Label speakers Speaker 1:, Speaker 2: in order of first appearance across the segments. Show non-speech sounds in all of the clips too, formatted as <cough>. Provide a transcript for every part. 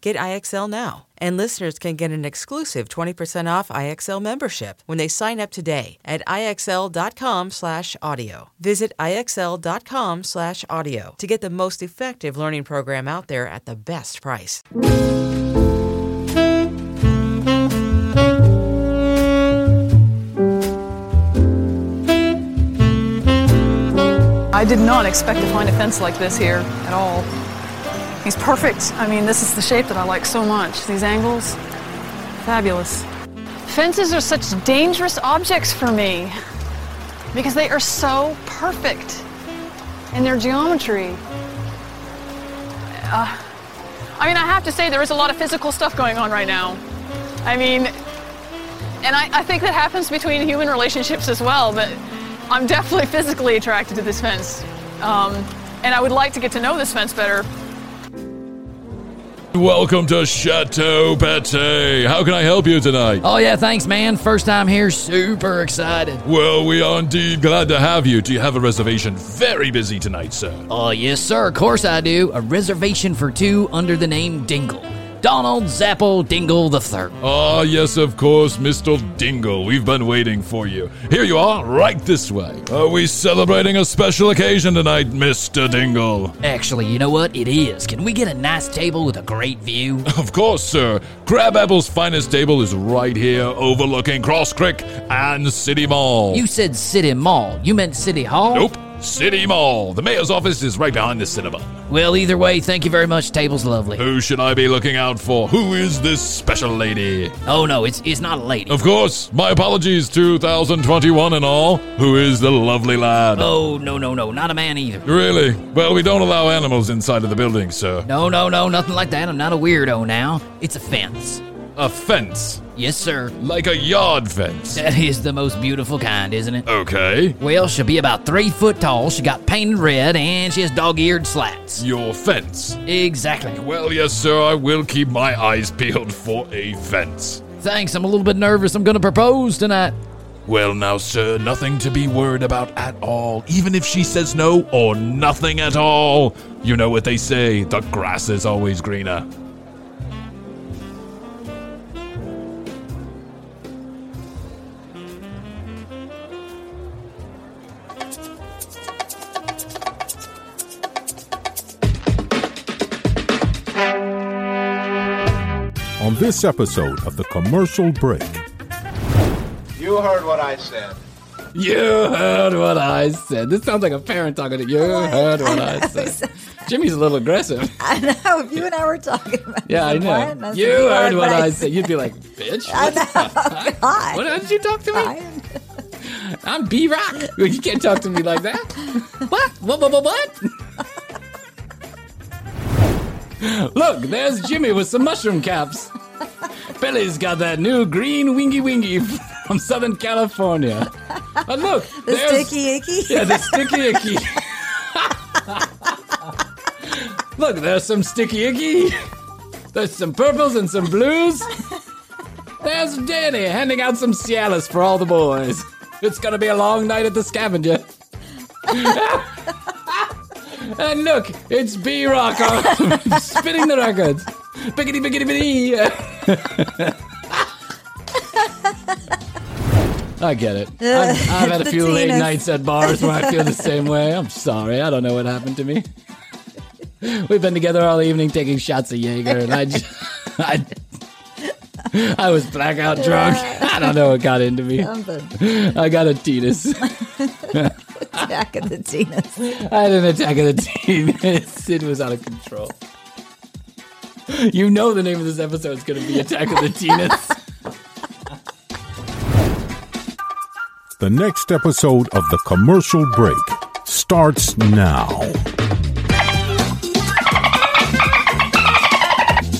Speaker 1: Get IXL now. And listeners can get an exclusive 20% off IXL membership when they sign up today at IXL.com slash audio. Visit IXL.com slash audio to get the most effective learning program out there at the best price.
Speaker 2: I did not expect to find a fence like this here at all. He's perfect. I mean, this is the shape that I like so much. These angles, fabulous. Fences are such dangerous objects for me because they are so perfect in their geometry. Uh, I mean, I have to say, there is a lot of physical stuff going on right now. I mean, and I, I think that happens between human relationships as well, but I'm definitely physically attracted to this fence. Um, and I would like to get to know this fence better.
Speaker 3: Welcome to Chateau Pate. How can I help you tonight?
Speaker 4: Oh, yeah, thanks, man. First time here, super excited.
Speaker 3: Well, we are indeed glad to have you. Do you have a reservation? Very busy tonight, sir.
Speaker 4: Oh, yes, sir. Of course I do. A reservation for two under the name Dingle. Donald Zapple Dingle III.
Speaker 3: Ah, yes, of course, Mr. Dingle. We've been waiting for you. Here you are, right this way. Are we celebrating a special occasion tonight, Mr. Dingle?
Speaker 4: Actually, you know what? It is. Can we get a nice table with a great view? <laughs>
Speaker 3: Of course, sir. Crabapple's finest table is right here, overlooking Cross Creek and City Mall.
Speaker 4: You said City Mall. You meant City Hall?
Speaker 3: Nope. City Mall. The mayor's office is right behind the cinema.
Speaker 4: Well, either way, thank you very much. Table's lovely.
Speaker 3: Who should I be looking out for? Who is this special lady?
Speaker 4: Oh, no, it's, it's not a lady.
Speaker 3: Of course, my apologies, 2021 and all. Who is the lovely lad?
Speaker 4: Oh, no, no, no. Not a man either.
Speaker 3: Really? Well, we don't allow animals inside of the building, sir.
Speaker 4: No, no, no. Nothing like that. I'm not a weirdo now. It's a fence.
Speaker 3: A fence.
Speaker 4: Yes, sir.
Speaker 3: Like a yard fence.
Speaker 4: That is the most beautiful kind, isn't it?
Speaker 3: Okay.
Speaker 4: Well, she'll be about three foot tall. She got painted red, and she has dog-eared slats.
Speaker 3: Your fence.
Speaker 4: Exactly.
Speaker 3: Well, yes, sir, I will keep my eyes peeled for a fence.
Speaker 4: Thanks. I'm a little bit nervous. I'm going to propose tonight.
Speaker 3: Well, now, sir, nothing to be worried about at all. Even if she says no or nothing at all. You know what they say the grass is always greener.
Speaker 5: This episode of The Commercial Break,
Speaker 6: You heard what I said.
Speaker 7: You heard what I said. This sounds like a parent talking to you. Heard what <laughs> I said. Jimmy's a little aggressive. <laughs>
Speaker 8: I know. If you and I were talking about
Speaker 7: Yeah, I know.
Speaker 8: And
Speaker 7: You heard what I said. You'd be like, bitch. <laughs>
Speaker 8: I
Speaker 7: What,
Speaker 8: know. God.
Speaker 7: what did you talk to me?
Speaker 8: I-
Speaker 7: I'm B Rock. You can't talk to me like that. What? What? What? What? what? Look, there's Jimmy with some mushroom caps. Billy's got that new green wingy wingy <laughs> from Southern California. Oh, look, <laughs>
Speaker 8: The
Speaker 7: there's
Speaker 8: sticky icky. <laughs>
Speaker 7: yeah, the sticky icky. look, there's some sticky icky. There's some purples and some blues. There's Danny handing out some Cialis for all the boys. It's gonna be a long night at the scavenger. And look, it's B Rock spinning the records. Biggity, biggity, biggity. <laughs> I get it. I've, uh, I've had a few late nights at bars where I feel the same way. I'm sorry. I don't know what happened to me. We've been together all evening taking shots of Jaeger, and I just, <laughs> I, I was blackout drunk. I don't know what got into me.
Speaker 8: Something.
Speaker 7: I got a teenis. <laughs>
Speaker 8: Attack of the Teenis.
Speaker 7: I had an attack of the teenis. It was out of control. <laughs> You know the name of this episode is going to be Attack of the <laughs> Teenis.
Speaker 5: The next episode of The Commercial Break starts now.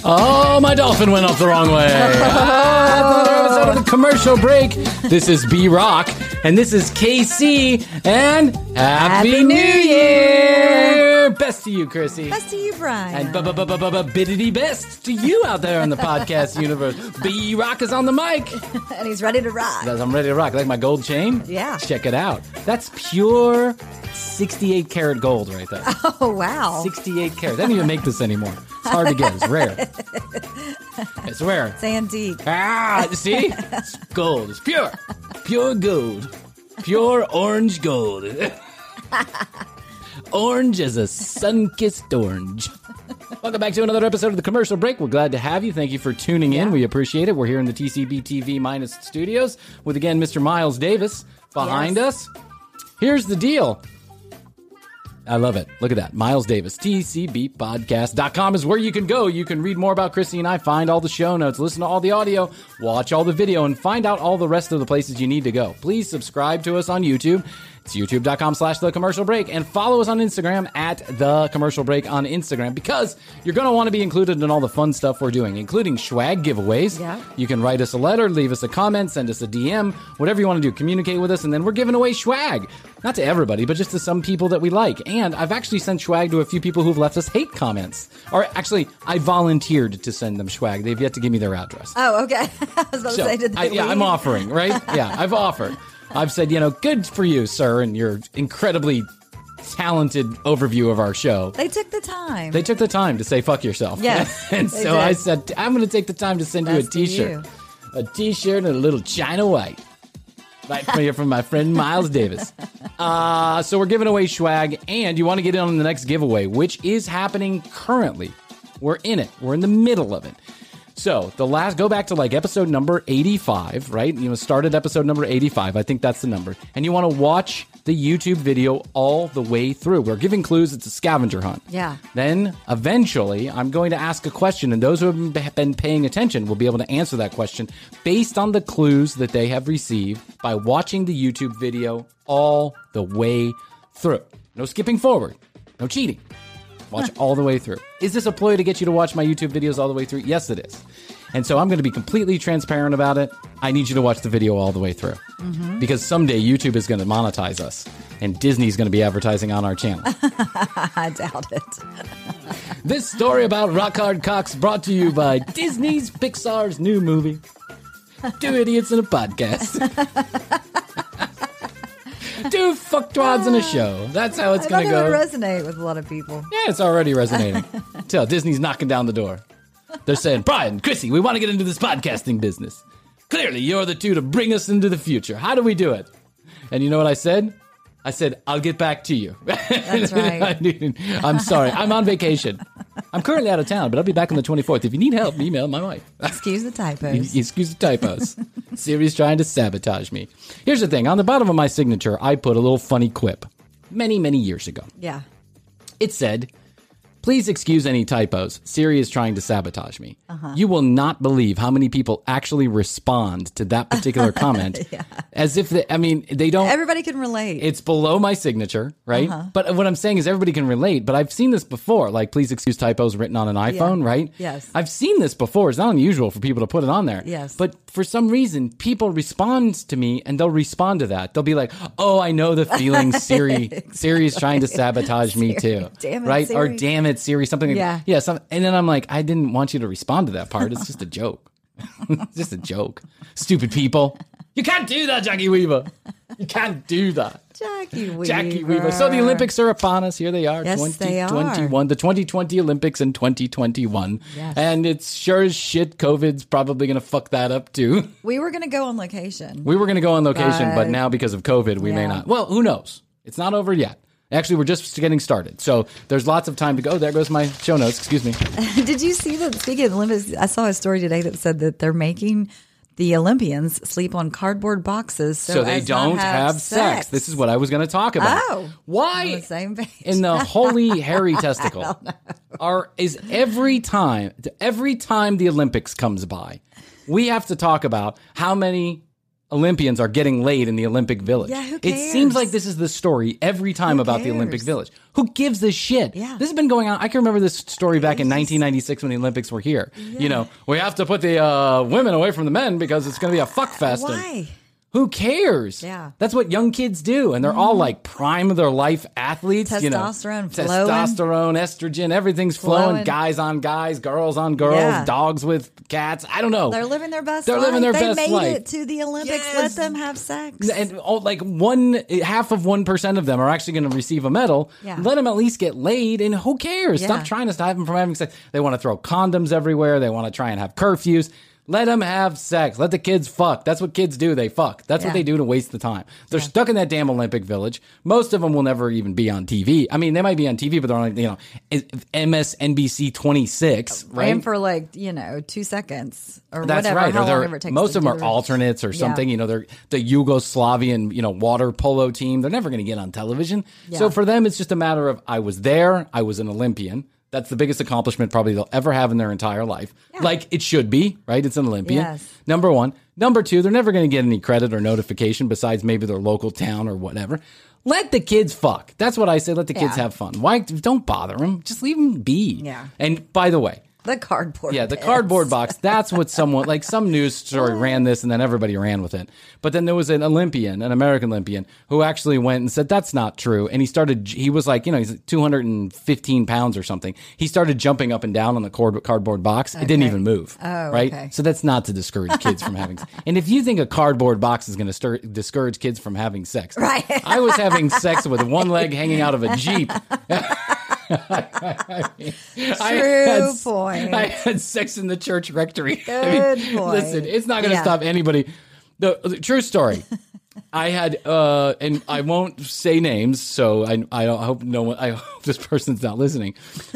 Speaker 7: Oh, my dolphin went off the wrong way. Ah, <laughs> another episode of the commercial break. This is B Rock, and this is KC, and Happy,
Speaker 8: Happy
Speaker 7: New
Speaker 8: New
Speaker 7: Year! Best to you, Krissy.
Speaker 8: Best to you, Bryan.
Speaker 7: And biddity best to you out there in the podcast universe. <laughs> B Rock is on the mic. <laughs>
Speaker 8: and he's ready to rock.
Speaker 7: I'm ready to rock. Like my gold chain?
Speaker 8: Yeah.
Speaker 7: Check it out. That's pure 68 karat gold right there. <laughs>
Speaker 8: Oh, wow.
Speaker 7: 68 karat. They don't even make this anymore. It's hard to get. It's rare. It's rare.
Speaker 8: It's antique.
Speaker 7: Ah, see? It's gold. It's pure. Pure gold. Pure orange gold. Orange as a sun kissed orange. Welcome back to another episode of the commercial break. We're glad to have you. Thank you for tuning in. We appreciate it. We're here in the TCB TV minus studios with again Mr. Miles Davis behind us. Here's the deal. I love it. Look at that. Miles Davis, TCBpodcast.com is where you can go. You can read more about Krissy and I, find all the show notes, listen to all the audio, watch all the video, and find out all the rest of the places you need to go. Please subscribe to us on YouTube. It's youtube.com slash the commercial break and follow us on Instagram at the commercial break on Instagram because you're going to want to be included in all the fun stuff we're doing, including swag giveaways.
Speaker 8: Yeah.
Speaker 7: You can write us a letter, leave us a comment, send us a DM, whatever you want to do. Communicate with us, and then we're giving away swag. Not to everybody, but just to some people that we like. And I've actually sent swag to a few people who've left us hate comments. Or actually, I volunteered to send them swag. They've yet to give me their address.
Speaker 8: Oh, okay. <laughs> I was about
Speaker 7: So,
Speaker 8: to say, did they
Speaker 7: I, yeah, I'm offering, right? Yeah, I've offered. <laughs> I've said, you know, good for you, sir, and your incredibly talented overview of our show.
Speaker 8: They took the time.
Speaker 7: They took the time to say fuck yourself.
Speaker 8: Yes, <laughs>
Speaker 7: and so I said, I'm going to take the time to send you a t-shirt.
Speaker 8: you.
Speaker 7: A t-shirt and a little China white. Right from here from my friend <laughs> Miles Davis. Uh, so we're giving away swag, and you want to get in on the next giveaway, which is happening currently. We're in it. We're in the middle of it. So the last, go back to like episode number 85, right? You know, started episode number 85. I think that's the number. And you want to watch the YouTube video all the way through. We're giving clues. It's a scavenger hunt.
Speaker 8: Yeah.
Speaker 7: Then eventually, I'm going to ask a question, and those who have been paying attention will be able to answer that question based on the clues that they have received by watching the YouTube video all the way through. No skipping forward, no cheating. Watch all the way through. Is this a ploy to get you to watch my YouTube videos all the way through? Yes, it is. And so I'm going to be completely transparent about it. I need you to watch the video all the way through. Mm-hmm. Because someday YouTube is going to monetize us and Disney's going to be advertising on our channel. <laughs>
Speaker 8: I doubt it. <laughs>
Speaker 7: This story about rock hard cocks brought to you by Disney's Pixar's new movie, Two Idiots in a Podcast. <laughs> Two fucktwads in a show. That's how it's going to go.
Speaker 8: resonate with a lot of people.
Speaker 7: Yeah, it's already resonating. Tell Disney's knocking down the door. They're saying, Bryan, Krissy, we want to get into this podcasting business. Clearly, you're the two to bring us into the future. How do we do it? And you know what I said? I said, I'll get back to you.
Speaker 8: That's <laughs> right.
Speaker 7: I'm sorry. I'm on vacation. I'm currently out of town, but I'll be back on the 24th. If you need help, email my wife.
Speaker 8: Excuse the typos. <laughs>
Speaker 7: Excuse the typos. Siri's trying to sabotage me. Here's the thing on the bottom of my signature, I put a little funny quip many, many years ago.
Speaker 8: Yeah.
Speaker 7: It said, Please excuse any typos. Siri is trying to sabotage me. Uh-huh. You will not believe how many people actually respond to that particular <laughs> comment. As if, they, I mean, they don't.
Speaker 8: Everybody can relate.
Speaker 7: it's below my signature, right? Uh-huh. But what I'm saying is everybody can relate. But I've seen this before. Like, please excuse typos written on an iPhone, right?
Speaker 8: Yes.
Speaker 7: I've seen this before. It's not unusual for people to put it on there.
Speaker 8: Yes.
Speaker 7: But for some reason, people respond to me and they'll respond to that. They'll be like, "Oh, I know the feeling. Siri, <laughs> Siri's trying to sabotage me too,
Speaker 8: Damn it,
Speaker 7: right? Or
Speaker 8: Siri.
Speaker 7: damn it, Siri, something. Like,
Speaker 8: Yeah.
Speaker 7: yeah. Some, and then I'm like, I didn't want you to respond to that part. It's just a joke. it's <laughs> just a joke. Stupid people. You can't do that, Jackie Weaver. You can't do that.
Speaker 8: Jackie Weaver.
Speaker 7: Jackie Weaver. So the Olympics are upon us. Here they are.
Speaker 8: Yes, they are.
Speaker 7: 2021. The 2020 Olympics in 2021.
Speaker 8: Yes.
Speaker 7: And it's sure as shit COVID's probably going to fuck that up too.
Speaker 8: We were going to go on location.
Speaker 7: We were going to go on location, but
Speaker 8: But-
Speaker 7: now because of COVID, we may not. Well, who knows? It's not over yet. Actually, we're just getting started. So there's lots of time to go. There goes my show notes. Excuse me. <laughs>
Speaker 8: Did you see that? Speaking of Olympics, I saw a story today that said that they're making the Olympians sleep on cardboard boxes so,
Speaker 7: So, they don't have, sex. This is what I was going to talk about.
Speaker 8: Oh,
Speaker 7: why?
Speaker 8: on the same page.
Speaker 7: in the holy <laughs> hairy testicle are is every time every time the Olympics comes by, we have to talk about how many Olympians are getting laid in the Olympic Village.
Speaker 8: Yeah, who cares?
Speaker 7: It seems like this is the story every time
Speaker 8: Who
Speaker 7: about the Olympic? Village. Who gives a shit?
Speaker 8: Yeah.
Speaker 7: This has been going on. I can remember this story back in 1996 when the Olympics were here. You know, we have to put the uh, women away from the men because it's going to be a fuck fest. and-
Speaker 8: Why?
Speaker 7: Who cares?
Speaker 8: Yeah. Mm-hmm.
Speaker 7: That's what young kids do. And they're all like prime of their life athletes. you know.
Speaker 8: Testosterone flowing.
Speaker 7: Testosterone, estrogen, everything's flowing.
Speaker 8: Flowing.
Speaker 7: Guys on guys, girls on girls,
Speaker 8: Yeah.
Speaker 7: dogs with cats. I don't know.
Speaker 8: They're living their best
Speaker 7: They're
Speaker 8: life.
Speaker 7: living their
Speaker 8: they
Speaker 7: best
Speaker 8: made
Speaker 7: life.
Speaker 8: it to the Olympics.
Speaker 7: Yes.
Speaker 8: Let them have sex.
Speaker 7: and oh, like one half of one percent of them are actually going to receive a medal.
Speaker 8: Yeah.
Speaker 7: Let them at least get laid, and who cares?
Speaker 8: Yeah.
Speaker 7: Stop trying to stop them from having sex. They want to throw condoms everywhere. They want to try and have curfews. Let them have sex. Let the kids fuck. That's what kids do. They fuck. That's what they do to waste the time. They're stuck in that damn Olympic Village. Most of them will never even be on TV. I mean, they might be on TV, but they're on, you know, MSNBC 26, right?
Speaker 8: Ran for like you know two seconds or
Speaker 7: That's
Speaker 8: whatever.
Speaker 7: right.
Speaker 8: How
Speaker 7: Or
Speaker 8: long it takes.
Speaker 7: most of them are alternates or something.
Speaker 8: Yeah.
Speaker 7: You know, they're the Yugoslavian, you know, water polo team. They're never going to get on television. So for them, it's just a matter of I was there. I was an Olympian. That's the biggest accomplishment probably they'll ever have in their entire life. Like it should be, right? It's an Olympian.
Speaker 8: Yes.
Speaker 7: Number one. Number two, they're never going to get any credit or notification besides maybe their local town or whatever. Let the kids fuck. That's what I say. Let the kids
Speaker 8: Yeah.
Speaker 7: have fun. Why? Don't bother them. Just leave them be.
Speaker 8: Yeah.
Speaker 7: And by the way,
Speaker 8: the cardboard.
Speaker 7: yeah, the
Speaker 8: bits.
Speaker 7: cardboard box. <laughs> That's what someone like some news story ran this, and then everybody ran with it. But then there was an Olympian, an American Olympian, who actually went and said that's not true. And he started. He was like, you know, he's 215 pounds or something. He started jumping up and down on the cord, cardboard box. It didn't even move.
Speaker 8: Oh,
Speaker 7: right.
Speaker 8: okay.
Speaker 7: So that's not to discourage kids from having. <laughs> And if you think a cardboard box is going to stir, discourage kids from having sex,
Speaker 8: Right.
Speaker 7: I was having sex with one <laughs> leg hanging out of a jeep.
Speaker 8: True point.
Speaker 7: I had sex in the church rectory.
Speaker 8: Good point.
Speaker 7: Listen, it's not going to
Speaker 8: Yeah.
Speaker 7: stop anybody. The, the true story. <laughs> I had, uh, and I won't say names, so I, I I hope no one, I hope this person's not listening.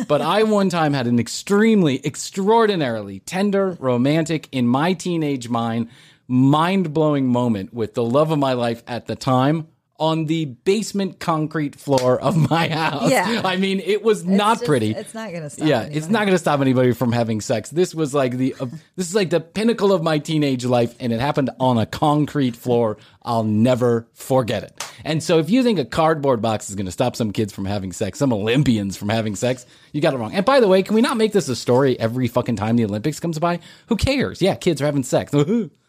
Speaker 7: But I one time had an extremely, extraordinarily tender, romantic, in my teenage mind, mind blowing moment with the love of my life at the time on the basement concrete floor of my <laughs> house.
Speaker 8: Yeah.
Speaker 7: I mean, it was not
Speaker 8: just-
Speaker 7: pretty.
Speaker 8: it's not gonna stop
Speaker 7: Yeah, it's
Speaker 8: anybody.
Speaker 7: not going to stop anybody from having sex. This was like the uh, this is like the pinnacle of my teenage life, and it happened on a concrete floor. I'll never forget it. And so, if you think a cardboard box is going to stop some kids from having sex, some Olympians from having sex, you got it wrong. And by the way, can we not make this a story every fucking time the Olympics comes by? Who cares? Yeah, kids are having sex. <laughs>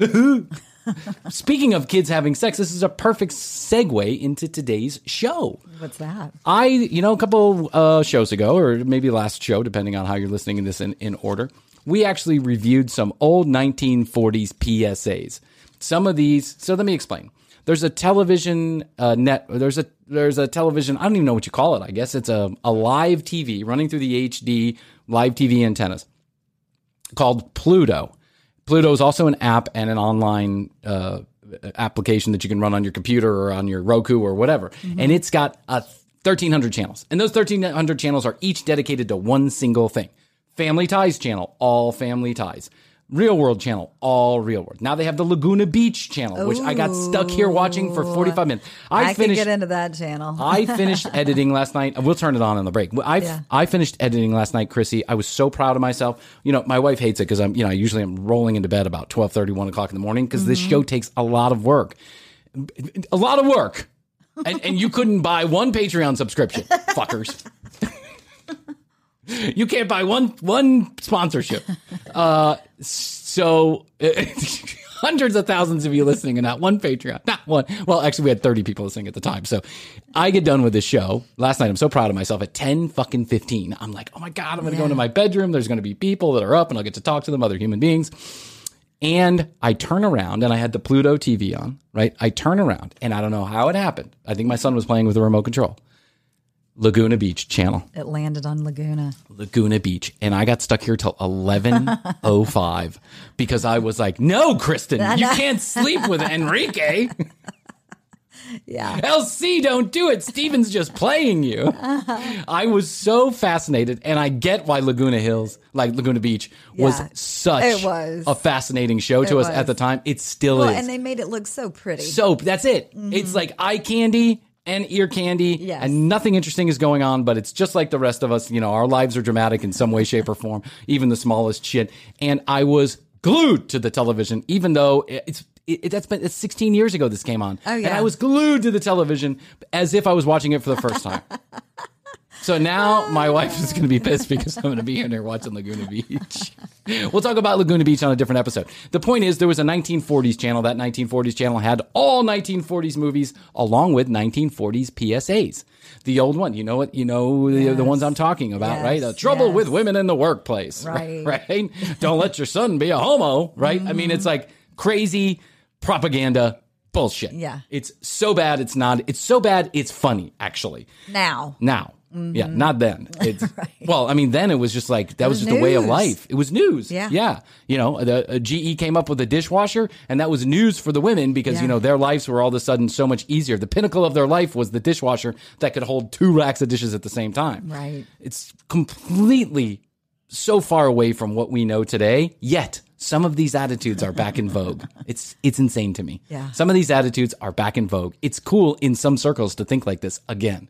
Speaker 7: <laughs> Speaking of kids having sex, this is a perfect segue into today's show.
Speaker 8: What's that?
Speaker 7: I, you know, a couple uh, shows ago, or maybe last show, depending on how you're listening in this in, in order, we actually reviewed some old 1940s PSAs. Some of these, so let me explain. There's a television uh, net. There's a there's a television. I don't even know what you call it. I guess it's a a live TV running through the HD live TV antennas called Pluto. Pluto is also an app and an online uh, application that you can run on your computer or on your Roku or whatever. And it's got a 1,300 channels. And those 1,300 channels are each dedicated to one single thing. Family Ties channel, all family ties. Real World channel, all real world. Now they have the Laguna Beach channel, which I got stuck here watching for 45 minutes.
Speaker 8: I, can
Speaker 7: finished
Speaker 8: get into that channel.
Speaker 7: I <laughs> finished editing last night. We'll turn it on in the break. I
Speaker 8: Yeah.
Speaker 7: I finished editing last night, Krissy. I was so proud of myself. You know, my wife hates it because I'm, you know, I usually I'm rolling into bed about 12, 1 o'clock in the morning because this
Speaker 8: Mm-hmm.
Speaker 7: show takes a lot of work. A lot of work. And, and you couldn't buy one Patreon subscription, fuckers. You can't buy one one sponsorship. <laughs> Uh, so <laughs> hundreds of thousands of you listening and not one Patreon, not one. Well, actually, we had 30 people listening at the time. So I get done with this show last night. I'm so proud of myself at 10 fucking 15. I'm like, oh my God, I'm going to go into my bedroom. There's going to be people that are up and I'll get to talk to them, other human beings. And I turn around and I had the Pluto TV on, right? I turn around and I don't know how it happened. I think my son was playing with the remote control. Laguna Beach channel.
Speaker 8: It landed on Laguna.
Speaker 7: Laguna Beach. And I got stuck here till 11.05 <laughs> because I was like, no, Kristin, you can't sleep with Enrique. <laughs>
Speaker 8: Yeah.
Speaker 7: LC, don't do it. Stephen's just playing you. <laughs> I was so fascinated, and I get why Laguna Hills, like Laguna Beach, was
Speaker 8: Yeah,
Speaker 7: such
Speaker 8: was.
Speaker 7: a fascinating show to
Speaker 8: It
Speaker 7: us at the time. It still
Speaker 8: Well,
Speaker 7: is.
Speaker 8: and they made it look so pretty.
Speaker 7: so that's it. It's mm-hmm. like eye candy and ear candy,
Speaker 8: Yes.
Speaker 7: and nothing interesting is going on. But it's just like the rest of us. You know, our lives are dramatic in some way, shape, or form, <laughs> even the smallest shit. And I was glued to the television, even though it's. It, it- that's been it's 16 years ago this came on,
Speaker 8: Oh,
Speaker 7: and. I was glued to the television as if I was watching it for the first time. <laughs> So now my wife is going to be pissed because I'm going to be in there watching Laguna Beach. <laughs> we'll talk about Laguna Beach on a different episode. The point is, there was a 1940s channel. That 1940s channel had all 1940s movies along with 1940s PSAs. The old one, you know what? You know the, the ones I'm talking about,
Speaker 8: Yes,
Speaker 7: right? The trouble
Speaker 8: yes.
Speaker 7: with women in the workplace, <laughs>
Speaker 8: Right.
Speaker 7: right? Don't let your son be a homo, right? I mean, it's like crazy propaganda bullshit.
Speaker 8: Yeah.
Speaker 7: it's so bad. It's not. It's so bad. It's funny, actually
Speaker 8: now.
Speaker 7: now. Yeah, not then. <laughs> It's, right. Well, I mean, then it was just like that was,
Speaker 8: was
Speaker 7: just a way of life. It was news.
Speaker 8: Yeah.
Speaker 7: yeah. You know, the uh, GE came up with a dishwasher, and that was news for the women because
Speaker 8: Yeah.
Speaker 7: you know their lives were all of a sudden so much easier. The pinnacle of their life was the dishwasher that could hold two racks of dishes at the same time.
Speaker 8: Right.
Speaker 7: It's completely so far away from what we know today. Yet some of these attitudes are back in <laughs> vogue. It's it's insane to me.
Speaker 8: Yeah.
Speaker 7: Some of these attitudes are back in vogue. It's cool in some circles to think like this again.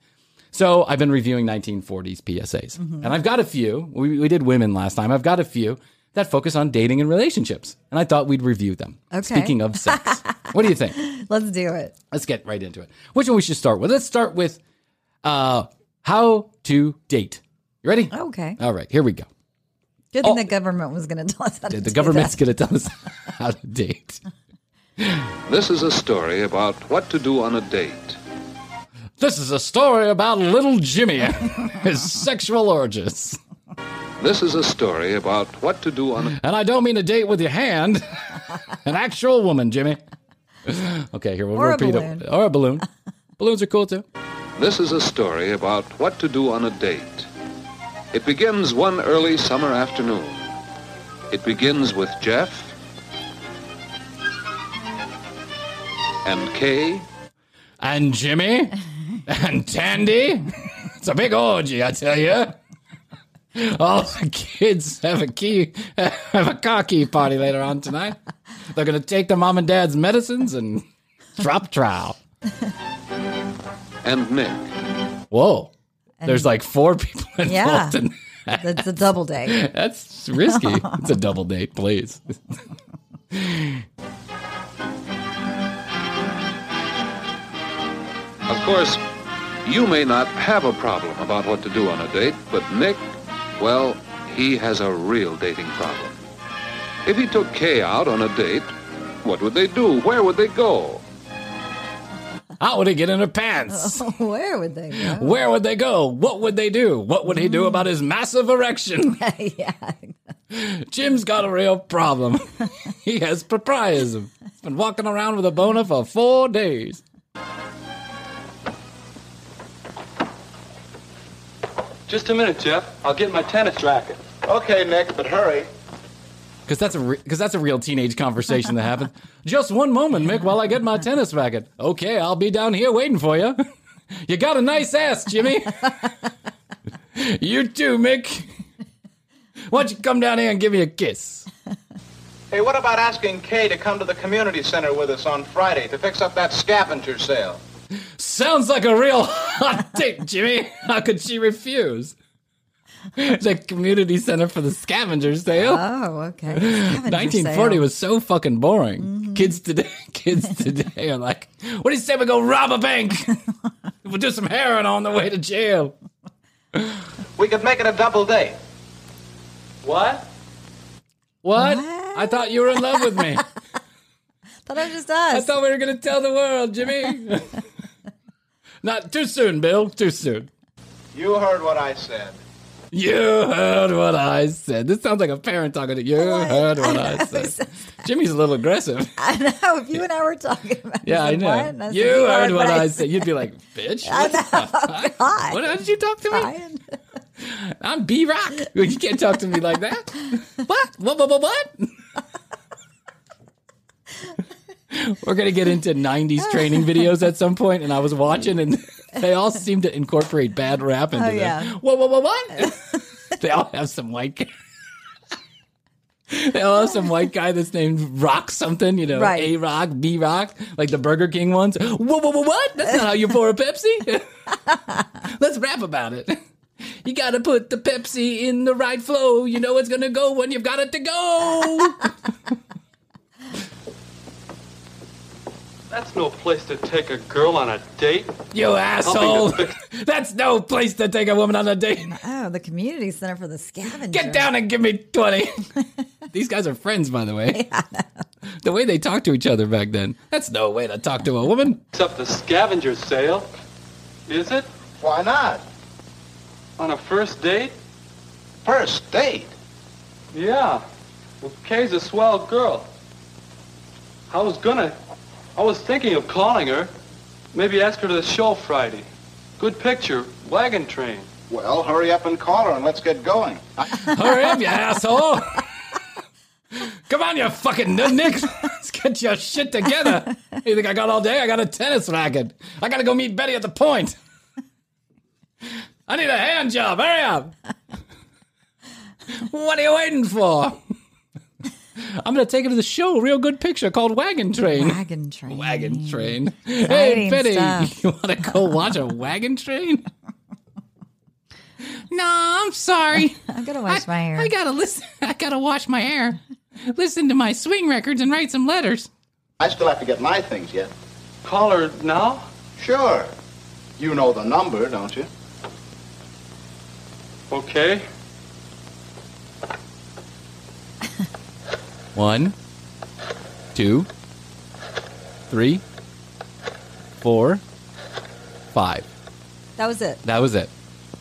Speaker 7: So I've been reviewing 1940s PSAs,
Speaker 8: Mm-hmm.
Speaker 7: and I've got a few. We, we did women last time. I've got a few that focus on dating and relationships, and I thought we'd review them.
Speaker 8: Okay.
Speaker 7: Speaking of sex, <laughs> what do you think?
Speaker 8: Let's do it.
Speaker 7: Let's get right into it. Which one we should start with? Let's start with uh, how to date. You ready?
Speaker 8: Okay.
Speaker 7: All right, here we go.
Speaker 8: Good thing
Speaker 7: Oh.
Speaker 8: the government was going to tell us how to
Speaker 7: The government's going to tell us <laughs> how to date.
Speaker 9: This is a story about what to do on a date.
Speaker 7: This is a story about little Jimmy and his sexual orgies.
Speaker 9: This is a story about what to do on a
Speaker 7: And I don't mean a date with your hand, an actual woman, Jimmy. Okay, here we'll
Speaker 8: Or
Speaker 7: repeat
Speaker 8: balloon.
Speaker 7: it. Or a balloon. Balloons are cool too.
Speaker 9: This is a story about what to do on a date. It begins one early summer afternoon. It begins with Jeff and Kay
Speaker 7: And Jimmy and Tandy. It's a big orgy, I tell you. All the kids have a key, have a car key party later on tonight. They're gonna take their mom and dad's medicines and drop trow.
Speaker 9: and Nick.
Speaker 7: Whoa, there's like four people <laughs> involved
Speaker 8: Yeah.
Speaker 7: in that.
Speaker 8: That's a double date.
Speaker 7: That's risky. <laughs> it's a double date, please.
Speaker 9: Of course, you may not have a problem about what to do on a date, but Nick, well, he has a real dating problem. If he took Kay out on a date, what would they do? Where would they go?
Speaker 7: How would he get in her pants? <laughs>
Speaker 8: Where would they go?
Speaker 7: Where would they go? What would they do? What would he do about his massive erection? <laughs>
Speaker 8: yeah.
Speaker 7: Jim's got a real problem. <laughs> he has priapism. He's been walking around with a boner for four days.
Speaker 10: Just a minute, Jeff. I'll get my tennis racket.
Speaker 6: Okay, Nick, but hurry.
Speaker 7: Because that's a because that's a real teenage conversation that happens. Just one moment, Mick, while I get my tennis racket. Okay, I'll be down here waiting for you. <laughs> you got a nice ass, Jimmy. <laughs> you too, Mick. Why don't you come down here and give me a kiss?
Speaker 6: Hey, what about asking Kay to come to the community center with us on Friday to fix up that scavenger sale?
Speaker 7: Sounds like a real hot <laughs> date, Jimmy. How could she refuse? The community center for the scavenger sale.
Speaker 8: Oh, okay. Scavenger
Speaker 7: 1940
Speaker 8: sale.
Speaker 7: was so fucking boring. Mm-hmm. Kids today, <laughs> kids today are like, "What do you say we go rob a bank? <laughs> we'll do some heroin on the way to jail."
Speaker 6: We could make it a double date.
Speaker 10: What?
Speaker 7: What? I thought you were in love with me.
Speaker 8: Thought it was just us.
Speaker 7: I thought we were gonna tell the world, Jimmy. Not too soon, Bill. Too soon.
Speaker 6: You heard what I said.
Speaker 7: You heard what I said. This sounds like a parent talking to you. You heard what I, said. Jimmy's a little aggressive. <laughs>
Speaker 8: I know. If you and I were talking about
Speaker 7: Yeah, I know.
Speaker 8: "What?" I
Speaker 7: You heard what I said. You'd be like, <laughs> bitch.
Speaker 8: I
Speaker 7: what the
Speaker 8: know.
Speaker 7: fuck? <laughs>
Speaker 8: God.
Speaker 7: What how did you talk to me?
Speaker 8: Bryan.
Speaker 7: I'm B Rock. You can't talk to me like that. What? What? What? What? what? <laughs> We're gonna get into '90s training videos at some point, and I was watching, and <laughs> they all seem to incorporate bad rap into
Speaker 8: Oh,
Speaker 7: them.
Speaker 8: yeah.
Speaker 7: What? What? What? What? they all have some white. Guy. <laughs> They all have some white guy that's named Rock something, you know,
Speaker 8: Right.
Speaker 7: A Rock, B Rock, like the Burger King ones. What, what, what, what? That's not how you pour a Pepsi. Let's rap about it. You gotta put the Pepsi in the right flow. You know it's gonna go when you've got it to go.
Speaker 10: That's no place to take a girl on a date.
Speaker 7: You asshole. <laughs> That's no place to take a woman on a date.
Speaker 8: Oh, the community center for the scavenger.
Speaker 7: Get down and give me 20. <laughs> These guys are friends, by the way. The way they talk to each other back then. That's no way to talk to a woman.
Speaker 10: Except the scavenger sale. Is it?
Speaker 6: Why not?
Speaker 10: On a first date?
Speaker 6: First date.
Speaker 10: Yeah. Well, Kay's a swell girl. I was gonna. I was thinking of calling her. Maybe ask her to the show Friday. Good picture. Wagon train.
Speaker 6: Well, hurry up and call her and let's get going. <laughs>
Speaker 7: Hurry up, you asshole. Come on, you fucking nudnik. Let's get your shit together. You think I got all day? I got a tennis racket. I gotta go meet Betty at the point. I need a hand job. Hurry up. What are you waiting for? I'm gonna take her to the show. Real good picture called Wagon Train.
Speaker 8: Wagon train.
Speaker 7: Wagon Train. Hey, Betty,
Speaker 8: stuff. <laughs>
Speaker 7: you want to go watch a wagon train? <laughs> no, I'm sorry. <laughs>
Speaker 8: I gotta wash my hair.
Speaker 7: I gotta listen. I gotta wash my hair. Listen to my swing records and write some letters.
Speaker 6: I still have to get my things yet.
Speaker 10: Call her now?
Speaker 6: Sure. You know the number, don't you?
Speaker 10: Okay.
Speaker 7: One, two, three, four, five.
Speaker 8: That was it.
Speaker 7: That was it.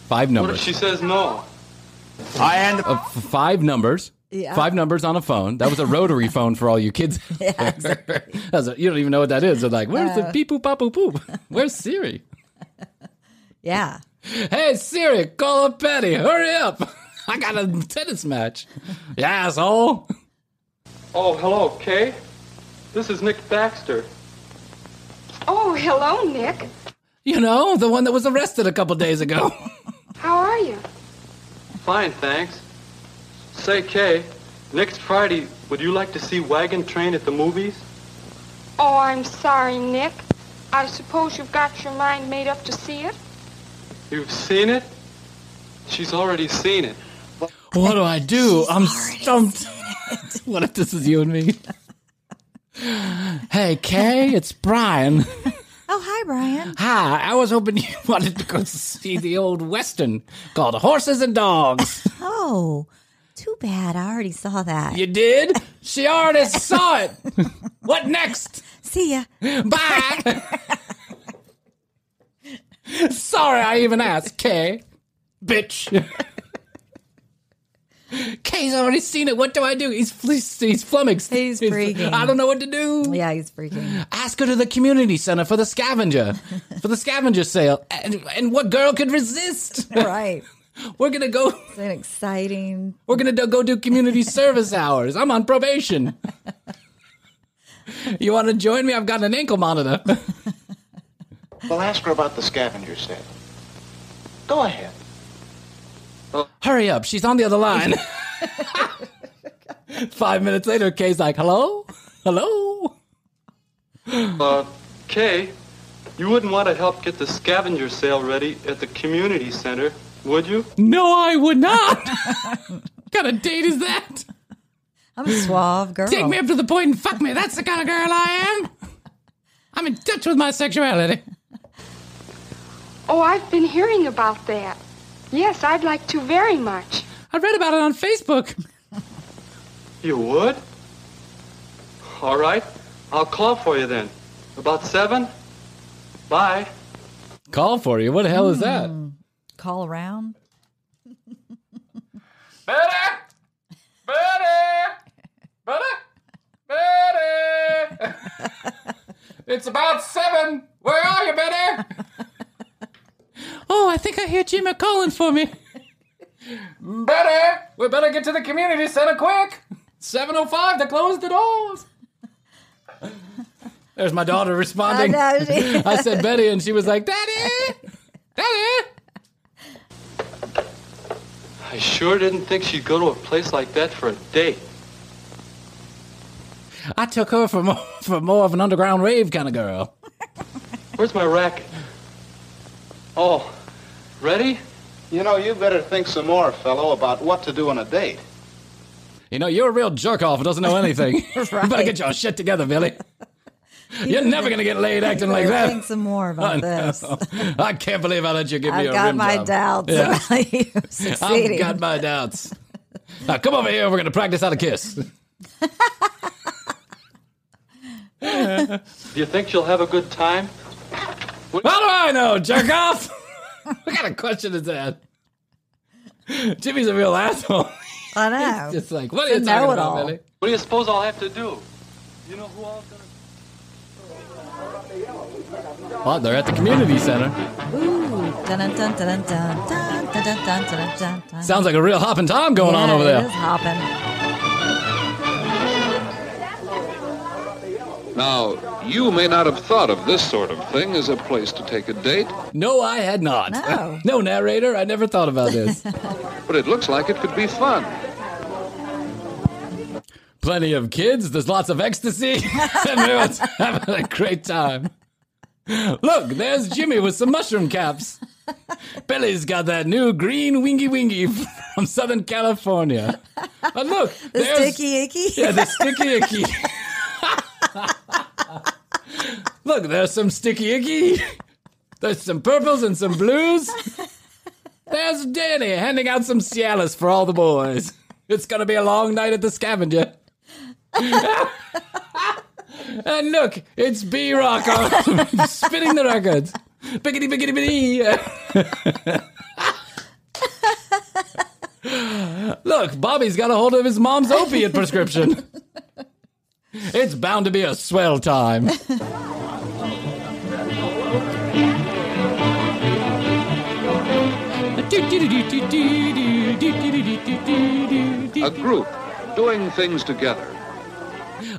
Speaker 7: Five
Speaker 10: What if
Speaker 7: numbers.
Speaker 10: she says no?
Speaker 7: Uh, f- five numbers.
Speaker 8: Yeah.
Speaker 7: Five numbers on a phone. That was a rotary <laughs> phone for all you kids. <laughs>
Speaker 8: Yeah, exactly. <laughs> Uh.
Speaker 7: That was a- you don't even know what that is. They're like, where's the beep boop pop boop poop? Where's Siri?
Speaker 8: Yeah.
Speaker 7: Hey Siri, call up Betty. Hurry up. I got a tennis match. You asshole.
Speaker 10: Oh, hello, Kay. This is Nick Baxter.
Speaker 11: Oh, hello, Nick.
Speaker 7: You know, the one that was arrested a couple days ago. <laughs>
Speaker 11: How are you?
Speaker 10: Fine, thanks. Say, Kay, next Friday, would you like to see Wagon Train at the movies?
Speaker 11: Oh, I'm sorry, Nick. I suppose you've got your mind made up to see it?
Speaker 10: You've seen it? She's already seen it.
Speaker 7: What do I do? I'm stumped. <laughs> what if this is you and me? hey, Kay, it's Bryan. <laughs>
Speaker 8: Oh, hi, Bryan.
Speaker 7: Hi, I was hoping you <laughs> wanted to go see the old western called Horses and Dogs.
Speaker 8: Oh, too bad. I already saw that.
Speaker 7: You did? She already saw it. What next?
Speaker 8: See ya.
Speaker 7: Bye. Sorry, I even asked, Kay. Bitch. Kay's already seen it. What do I do? He's he's, he's flummoxed.
Speaker 8: He's freaking.
Speaker 7: I don't know what to do.
Speaker 8: Yeah, he's freaking.
Speaker 7: Ask her to the community center for the scavenger, <laughs> for the scavenger sale. And, and what girl could resist? <laughs>
Speaker 8: Right.
Speaker 7: We're gonna go.
Speaker 8: It's an exciting.
Speaker 7: We're gonna do, go do community service hours. I'm on probation. <laughs> You want to join me? I've got an ankle monitor.
Speaker 6: Well, ask her about the scavenger sale. Go ahead.
Speaker 7: Hurry up, she's on the other line. <laughs> Five minutes later, Kay's like, "Hello, hello."
Speaker 10: Uh, Kay, you wouldn't want to help get the scavenger sale ready at the community center, would you?
Speaker 7: No, I would not. <laughs> what kind of date is that?
Speaker 8: I'm a suave girl.
Speaker 7: Take me up to the point and fuck me. That's the kind of girl I am. I'm in touch with my sexuality.
Speaker 11: Oh, I've been hearing about that. Yes, I'd like to very much.
Speaker 7: I read about it on Facebook. <laughs>
Speaker 10: you would? All right. I'll call for you then. About seven? Bye.
Speaker 7: Call for you? What the hell is that? Hmm.
Speaker 8: Call around?
Speaker 7: Betty! Betty! Betty! Betty! it's about seven. Where are you, Betty? <laughs> Oh, think I hear Jimmy calling for me. Betty, we better get to the community center quick. 7.05 to close the doors. There's my daughter responding.
Speaker 8: I know, she-
Speaker 7: I said Betty, and she was like, Daddy, Daddy.
Speaker 10: I sure didn't think she'd go to a place like that for a date.
Speaker 7: I took her for more, for more of an underground rave kind of girl.
Speaker 10: Where's my racket? Oh, ready?
Speaker 6: You know, you better think some more, fellow, about what to do on a date.
Speaker 7: You know, you're a real jerk off who doesn't know anything. <laughs> You better get your shit together, Billy. <laughs> You're never going to get laid acting like that.
Speaker 8: Think some more about
Speaker 7: I
Speaker 8: this. <laughs>
Speaker 7: I can't believe I let you give me
Speaker 8: I've
Speaker 7: a
Speaker 8: got
Speaker 7: rim
Speaker 8: my
Speaker 7: job.
Speaker 8: doubts
Speaker 7: Yeah.
Speaker 8: about you succeeding.
Speaker 7: I've got my doubts. Now, come over here. We're going to practice how to kiss.
Speaker 10: Do you think you'll have a good time?
Speaker 7: How do I know, jerk off? what kind of question is that? Jimmy's a real asshole.
Speaker 8: I know.
Speaker 7: He's just like, what are you talking about,
Speaker 8: all.
Speaker 7: Billy?
Speaker 10: What do you suppose I'll have to do? You know who I'm gonna.
Speaker 7: Well, they're at the community center.
Speaker 8: Ooh. Dun, dun, dun,
Speaker 7: Sounds like a real hopping time going
Speaker 8: yeah,
Speaker 7: on
Speaker 8: over
Speaker 7: there.
Speaker 8: Hopping.
Speaker 9: Now, you may not have thought of this sort of thing as a place to take a date,
Speaker 7: No, I had not.
Speaker 8: No. <laughs>
Speaker 7: no, narrator, I never thought about this. <laughs>
Speaker 9: but it looks like it could be fun.
Speaker 7: Plenty of kids, there's lots of ecstasy, <laughs> and everyone's having a great time. Look, there's Jimmy with some mushroom caps. Billy's got that new green wingy wingy from Southern California. And look,
Speaker 8: The
Speaker 7: there's
Speaker 8: sticky icky.
Speaker 7: yeah, the sticky icky. Look, there's some sticky icky. There's some purples and some blues. There's Danny handing out some Cialis for all the boys. It's gonna be a long night at the scavenger. <laughs> and look, it's B Rock <laughs> spinning the records. Biggity biggity bitty. <laughs> Look, Bobby's got a hold of his mom's opiate prescription. It's bound to be a swell time. <laughs>
Speaker 9: A group doing things together.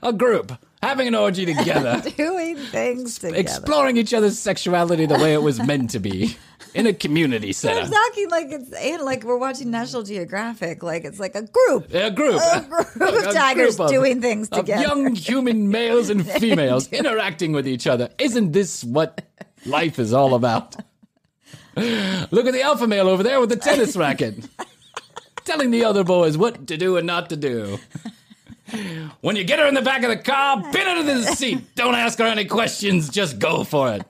Speaker 7: A group having an orgy together, <laughs>
Speaker 8: Doing things together.
Speaker 7: exploring each other's sexuality the way it was meant to be in a community center.
Speaker 8: talking like it's and like we're watching National Geographic. Like it's like a group.
Speaker 7: A group.
Speaker 8: A group of <laughs>
Speaker 7: A
Speaker 8: tigers
Speaker 7: group of-
Speaker 8: doing things together.
Speaker 7: young human <laughs> males and females interacting with each other. Isn't this what life is all about? Look at the alpha male over there with the tennis racket, telling the other boys what to do and not to do. When you get her in the back of the car, pin her to the seat. Don't ask her any questions. Just go for it.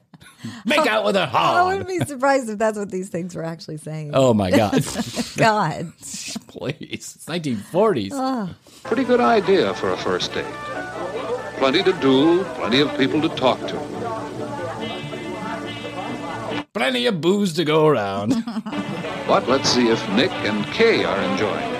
Speaker 7: Make out with her <laughs>
Speaker 8: I wouldn't be surprised if that's what these things were actually saying.
Speaker 7: Oh my God. <laughs>
Speaker 8: God. <laughs>
Speaker 7: Please. It's 1940s.
Speaker 8: Oh.
Speaker 9: Pretty good idea for a first date. Plenty to do, plenty of people to talk to.
Speaker 7: Plenty of booze to go around.
Speaker 9: But let's see if Nick and Kay are enjoying it.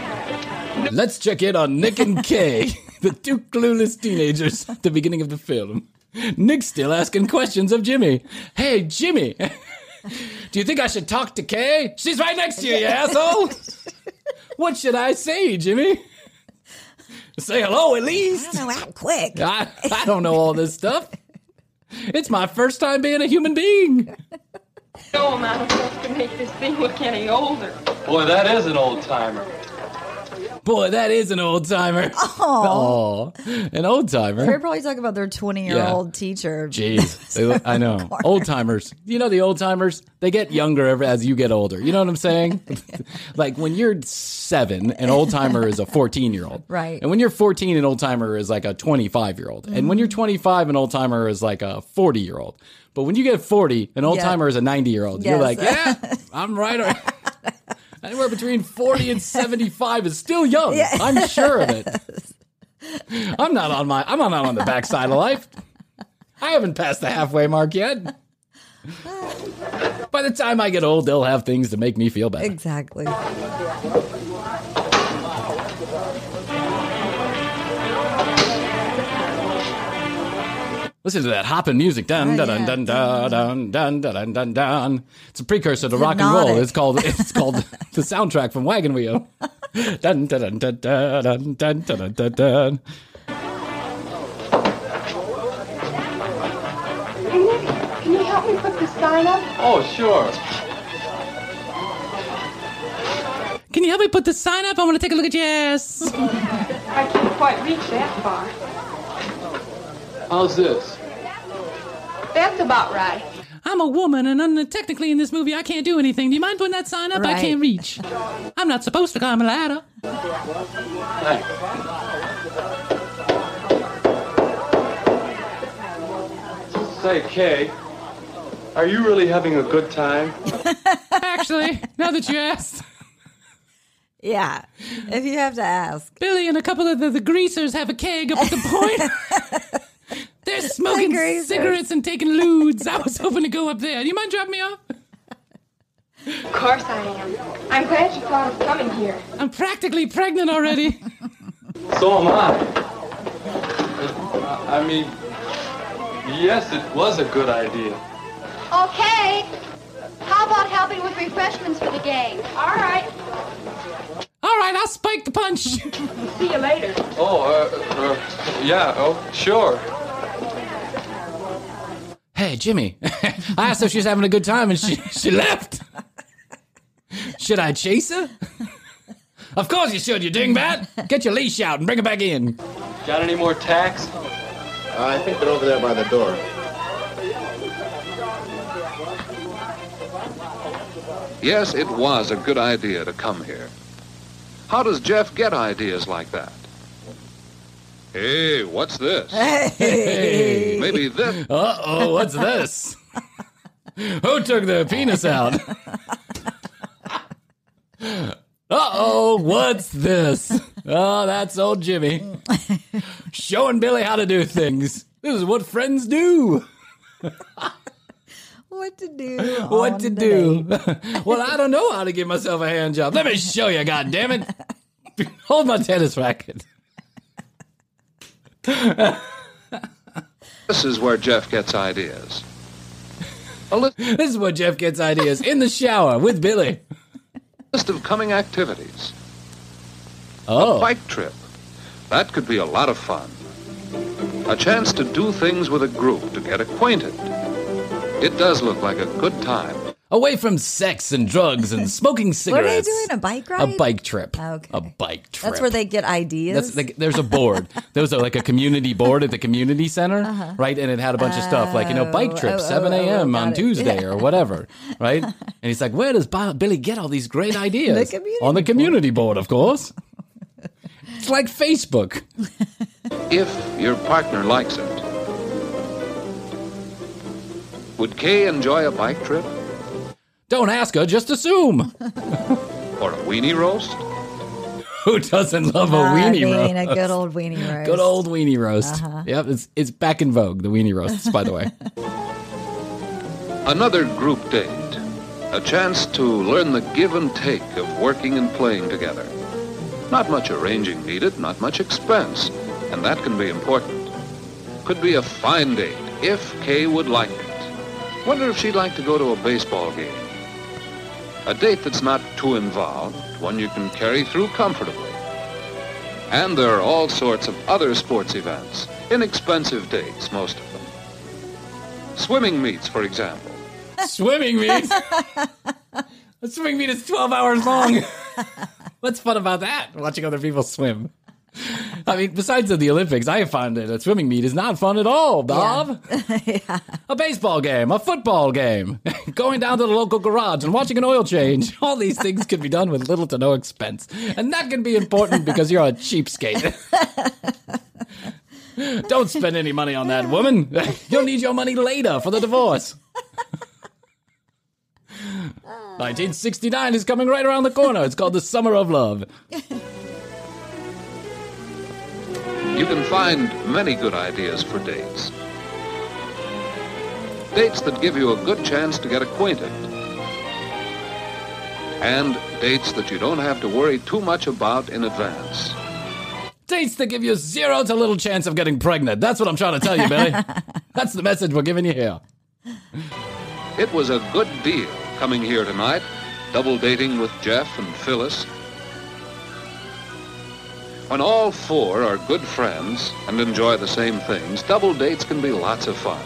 Speaker 7: Let's check in on Nick and Kay, <laughs> <laughs> the two clueless teenagers at the beginning of the film. Nick's still asking questions of Jimmy. Hey, Jimmy, <laughs> do you think I should talk to Kay? She's right next to you, you asshole. What should I say, Jimmy? Say hello at least.
Speaker 8: I don't know, act quick.
Speaker 7: I, I don't know all this stuff. It's my first time being a human being.
Speaker 11: No amount of work to make this thing look any older.
Speaker 10: Boy, that is an old timer.
Speaker 7: Boy, that is an old timer. <laughs> Oh, an old timer.
Speaker 8: They're probably talking about their 20 year old teacher.
Speaker 7: Jeez, They I know. <laughs> Old timers. You know the old timers? They get younger ever- as you get older. You know what I'm saying? <laughs> like when you're seven, an old timer is a 14 year old.
Speaker 8: Right.
Speaker 7: And when you're 14, an old timer is like a 25 year old. And when you're mm. 25, an old timer is like a 40 year old. But when you get 40, an old
Speaker 8: Yeah.
Speaker 7: timer is a 90 year old. You're like, yeah, I'm right. Anywhere between 40 and 75 is still young.
Speaker 8: Yeah.
Speaker 7: I'm sure of it. <laughs> I'm not on my I'm not on the backside of life. I haven't passed the halfway mark yet. <laughs> By the time I get old, they'll have things to make me feel better.
Speaker 8: Exactly.
Speaker 7: Listen to that hopping music. Dun
Speaker 8: Oh,
Speaker 7: dun dun dun dun dun dun dun dun dun. It's a precursor to rock and roll. It's called it's called the soundtrack from Wagon Wheel. Dun dun dun dun dun dun dun dun dun dun.
Speaker 11: Hey, Nick, can you help me put the sign up?
Speaker 10: Oh, sure.
Speaker 7: Can you help me put the sign up? I want to take a look at your ass.
Speaker 11: I can't quite reach that far.
Speaker 10: How's this?
Speaker 11: That's about right.
Speaker 7: I'm a woman, and un- technically in this movie I can't do anything. Do you mind putting that sign up? I can't reach. I'm not supposed to climb a ladder.
Speaker 10: Thanks. Say, Kay, are you really having a good time? <laughs>
Speaker 7: Actually, now that you asked,
Speaker 8: Yeah. If you have to ask.
Speaker 7: Billy and a couple of the, the greasers have a keg up at the point. <laughs> They're <laughs> smoking
Speaker 8: greasers.
Speaker 7: cigarettes and taking lewds. I was hoping to go up there. Do you mind dropping me off?
Speaker 11: Of course I am. I'm glad you thought of coming here.
Speaker 7: I'm practically pregnant already. <laughs>
Speaker 10: So am I. I I mean, yes, it was a good idea.
Speaker 12: Okay. How about helping with refreshments for the gang?
Speaker 11: All right.
Speaker 7: All right, I'll spike the punch. <laughs>
Speaker 11: See you later.
Speaker 10: Oh, uh, uh, yeah, oh, sure.
Speaker 7: Hey, Jimmy. <laughs> I asked her if she was having a good time and she, she left. Should I chase her? Of course you should, you dingbat. Get your leash out and bring her back in.
Speaker 10: Got any more tacks?
Speaker 6: Uh, I think they're over there by the door.
Speaker 9: Yes, it was a good idea to come here. How does Jeff get ideas like that? Hey, what's this?
Speaker 7: Hey.
Speaker 9: Maybe this.
Speaker 7: Uh oh, what's this? <laughs> Who took the penis out? Uh oh, what's this? Oh, that's old Jimmy. Showing Billy how to do things. This is what friends do.
Speaker 8: What to do?
Speaker 7: What to do? <laughs> well, I don't know how to give myself a hand job. Let me show you, God damn it! <laughs> Hold my tennis racket. <laughs>
Speaker 9: This is where Jeff gets ideas. List, <laughs>
Speaker 7: This is what Jeff gets ideas in the shower with Billy. <laughs>
Speaker 9: list of coming activities.
Speaker 7: Oh.
Speaker 9: A bike trip. That could be a lot of fun. A chance to do things with a group to get acquainted. It does look like a good time.
Speaker 7: Away from sex and drugs and smoking cigarettes. <laughs>
Speaker 8: What are they doing? A bike ride?
Speaker 7: A bike trip.
Speaker 8: Okay.
Speaker 7: A bike trip.
Speaker 8: That's where they get ideas.
Speaker 7: That's like, there's a board. There was a, like a community board at the community center,
Speaker 8: Uh-huh.
Speaker 7: right? And it had a bunch of stuff like you know bike
Speaker 8: Oh,
Speaker 7: trip,
Speaker 8: oh, oh,
Speaker 7: 7
Speaker 8: oh,
Speaker 7: a.m.
Speaker 8: got
Speaker 7: on
Speaker 8: it.
Speaker 7: Tuesday
Speaker 8: Yeah.
Speaker 7: or whatever, right? <laughs> And he's like, where does Bob, Billy get all these great ideas?
Speaker 8: community
Speaker 7: On the community board, of course. <laughs> it's like Facebook.
Speaker 9: If your partner likes it. Would Kay enjoy a bike trip?
Speaker 7: Don't ask her, just assume. <laughs>
Speaker 9: Or a weenie roast?
Speaker 7: Who doesn't love a
Speaker 8: I
Speaker 7: weenie
Speaker 8: mean,
Speaker 7: roast?
Speaker 8: a good old weenie roast.
Speaker 7: Good old weenie roast.
Speaker 8: Uh-huh.
Speaker 7: Yep, it's it's back in vogue. The weenie roasts, by the way. <laughs>
Speaker 9: Another group date. A chance to learn the give and take of working and playing together. Not much arranging needed, not much expense, and that can be important. Could be a fine date, if Kay would like it. Wonder if she'd like to go to a baseball game. A date that's not too involved, one you can carry through comfortably. And there are all sorts of other sports events, inexpensive dates, most of them. Swimming meets, for example. <laughs>
Speaker 7: Swimming meets? <laughs> A swimming meet is 12 hours long. <laughs> What's fun about that? Watching other people swim. I mean, besides the Olympics, I find that a swimming meet is not fun at all, Bob. <laughs> A baseball game, a football game, <laughs> going down to the local garage and watching an oil change. <laughs> All these things can be done with little to no expense. And that can be important because you're a cheapskate. Don't spend any money on that, woman. You'll need your money later for the divorce. 1969 is coming right around the corner. It's called the Summer of Love.
Speaker 9: You can find many good ideas for dates. Dates that give you a good chance to get acquainted. And dates that you don't have to worry too much about in advance.
Speaker 7: Dates that give you zero to little chance of getting pregnant. That's what I'm trying to tell you, Billy. <laughs> That's the message we're giving you here.
Speaker 9: It was a good deal coming here tonight, double dating with Jeff and Phyllis. When all four are good friends and enjoy the same things, double dates can be lots of fun.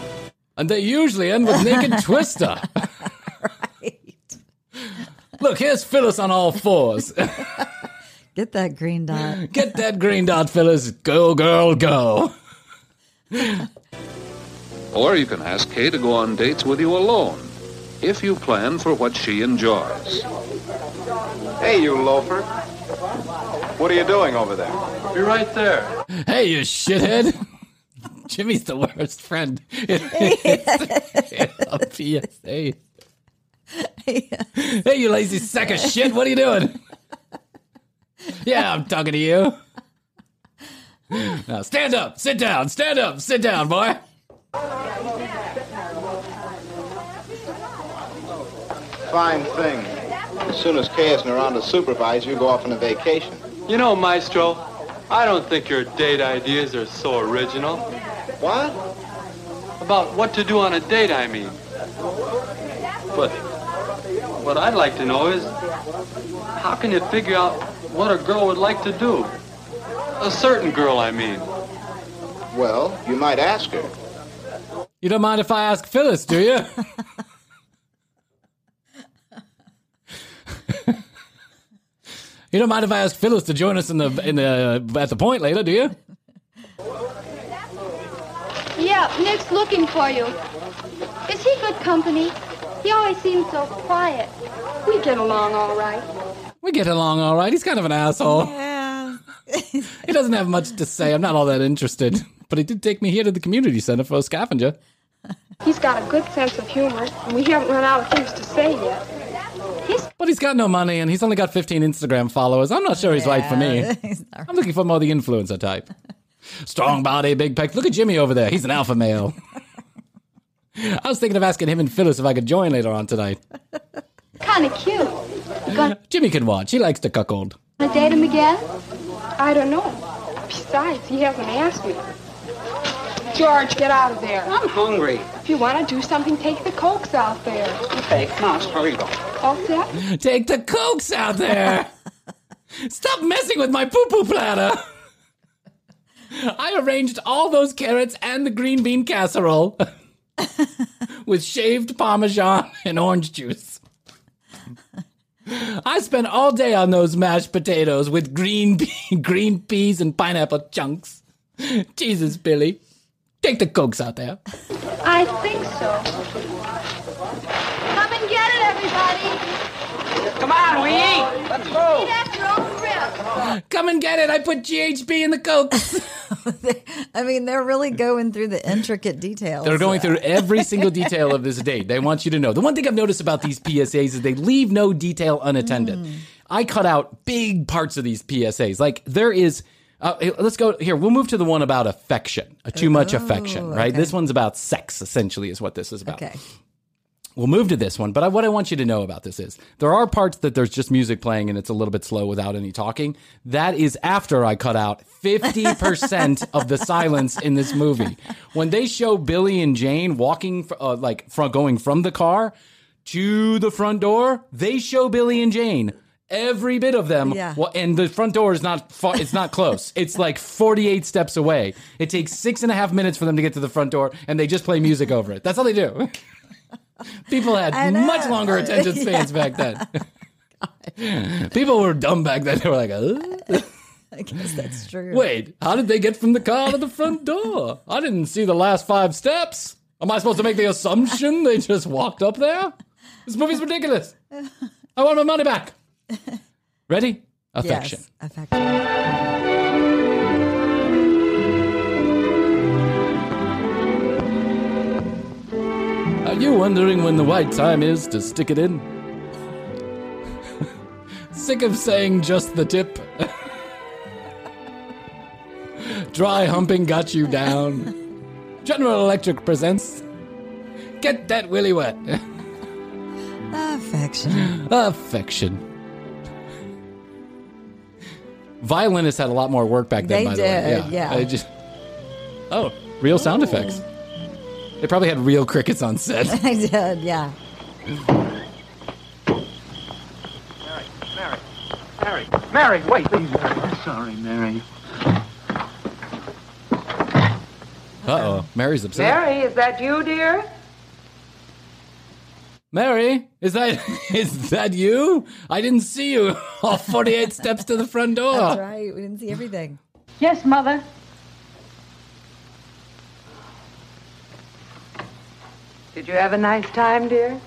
Speaker 7: And they usually end with naked <laughs> twister. right. Look, here's Phyllis on all fours. <laughs>
Speaker 8: Get that green dot.
Speaker 7: Get that green dot, Phyllis. Go, girl, go. <laughs>
Speaker 9: Or you can ask Kay to go on dates with you alone, if you plan for what she enjoys.
Speaker 6: Hey, you loafer. What are you doing over there?
Speaker 10: Be right there.
Speaker 7: Hey, you shithead. <laughs> Jimmy's the worst friend. <laughs> a PSA. Hey, you lazy sack of shit. What are you doing? Yeah, I'm talking to you. Now stand up, sit down, stand up, sit down, boy.
Speaker 6: Fine thing. As soon as Kay isn't around to supervise, you go off on a vacation.
Speaker 10: You know, Maestro, I don't think your date ideas are so original.
Speaker 6: What?
Speaker 10: About what to do on a date, I mean. But what I'd like to know is, how can you figure out what a girl would like to do? A certain girl, I mean.
Speaker 6: Well, you might ask her.
Speaker 7: You don't mind if I ask Phyllis, do you? <laughs> <laughs> you don't mind if I ask Phyllis to join us in the in the uh, at the point later, do you?
Speaker 12: Yeah, Nick's looking for you. Is he good company? He always seems so quiet. We get along all right.
Speaker 7: We get along all right. He's kind of an asshole.
Speaker 8: Yeah. <laughs>
Speaker 7: He doesn't have much to say. I'm not all that interested. But he did take me here to the community center for a scavenger.
Speaker 11: He's got a good sense of humor, and we haven't run out of things to say yet.
Speaker 7: But he's got no money and he's only got 15 Instagram followers. I'm not sure he's right for me. <laughs> I'm looking for more the influencer type. Strong body, big pecs. Look at Jimmy over there. He's an alpha male. I was thinking of asking him and Phyllis if I could join later on tonight.
Speaker 12: Kind of cute. Gonna
Speaker 7: Jimmy can watch. He likes to cuckold.
Speaker 12: date him again?
Speaker 11: I don't know. Besides, he hasn't asked me. George, get out of there.
Speaker 13: I'm hungry.
Speaker 11: If you want to do something, take the cokes out there.
Speaker 13: Okay, come on, here you go.
Speaker 11: All set?
Speaker 7: Take the cokes out there. <laughs> Stop messing with my poo poo platter. I arranged all those carrots and the green bean casserole <laughs> with shaved parmesan and orange juice. I spent all day on those mashed potatoes with green <laughs> pea, green peas and pineapple chunks. Jesus, Billy. Take the cokes out there.
Speaker 12: I think so. Come and get it, everybody.
Speaker 13: Come on, we eat. Let's go.
Speaker 12: Eat at your own risk.
Speaker 7: Come and get it. I put GHB in the cokes. <laughs>
Speaker 8: I mean, they're really going through the intricate details.
Speaker 7: They're going through <laughs> every single detail of this date. They want you to know. The one thing I've noticed about these PSAs is they leave no detail unattended. Mm. I cut out big parts of these PSAs. Like there is. Uh, hey, let's go here. We'll move to the one about affection, uh, too much affection, right?
Speaker 8: okay.
Speaker 7: This one's about sex, essentially, is what this is about.
Speaker 8: Okay.
Speaker 7: We'll move to this one, but I, what I want you to know about this is there are parts that there's just music playing and it's a little bit slow without any talking. That is after I cut out 50% <laughs> of the silence in this movie. When they show Billy and Jane walking, uh, like from going from the car to the front door, they show Billy and Jane. Every bit of them,
Speaker 8: Yeah.
Speaker 7: Well, and the front door is not far, it's not close. <laughs> It's like 48 steps away. It takes six and a half minutes for them to get to the front door, and they just play music over it. That's all they do. <laughs> People had much longer attention <laughs> spans back then. People were dumb back then. They were like, "Uh?
Speaker 8: I guess that's true.
Speaker 7: wait, how did they get from the car to the front door? I didn't see the last five steps. Am I supposed to make the assumption they just walked up there? This movie's ridiculous. I want my money back. <laughs> Ready? Affection.
Speaker 8: Yes, affection.
Speaker 7: Are you wondering when the right time is to stick it in? <laughs> Sick of saying just the tip? <laughs> Dry humping got you down. General Electric presents Get That Willy Wet.
Speaker 8: Affection.
Speaker 7: Affection. Violinists had a lot more work back then.
Speaker 8: They
Speaker 7: by the way,
Speaker 8: did, yeah.
Speaker 7: I just oh, real sound effects. They probably had real crickets on set. <laughs>
Speaker 8: I did, yeah.
Speaker 13: Mary, Mary, wait, please, Mary. I'm sorry, Mary.
Speaker 7: Uh oh, Mary's upset.
Speaker 14: Mary, is that you, dear?
Speaker 7: Mary, is that <laughs> is that you? I didn't see you. <laughs> All forty-eight steps to the front door.
Speaker 8: That's right. We didn't see everything.
Speaker 14: Yes, Mother. Did you have a nice time, dear?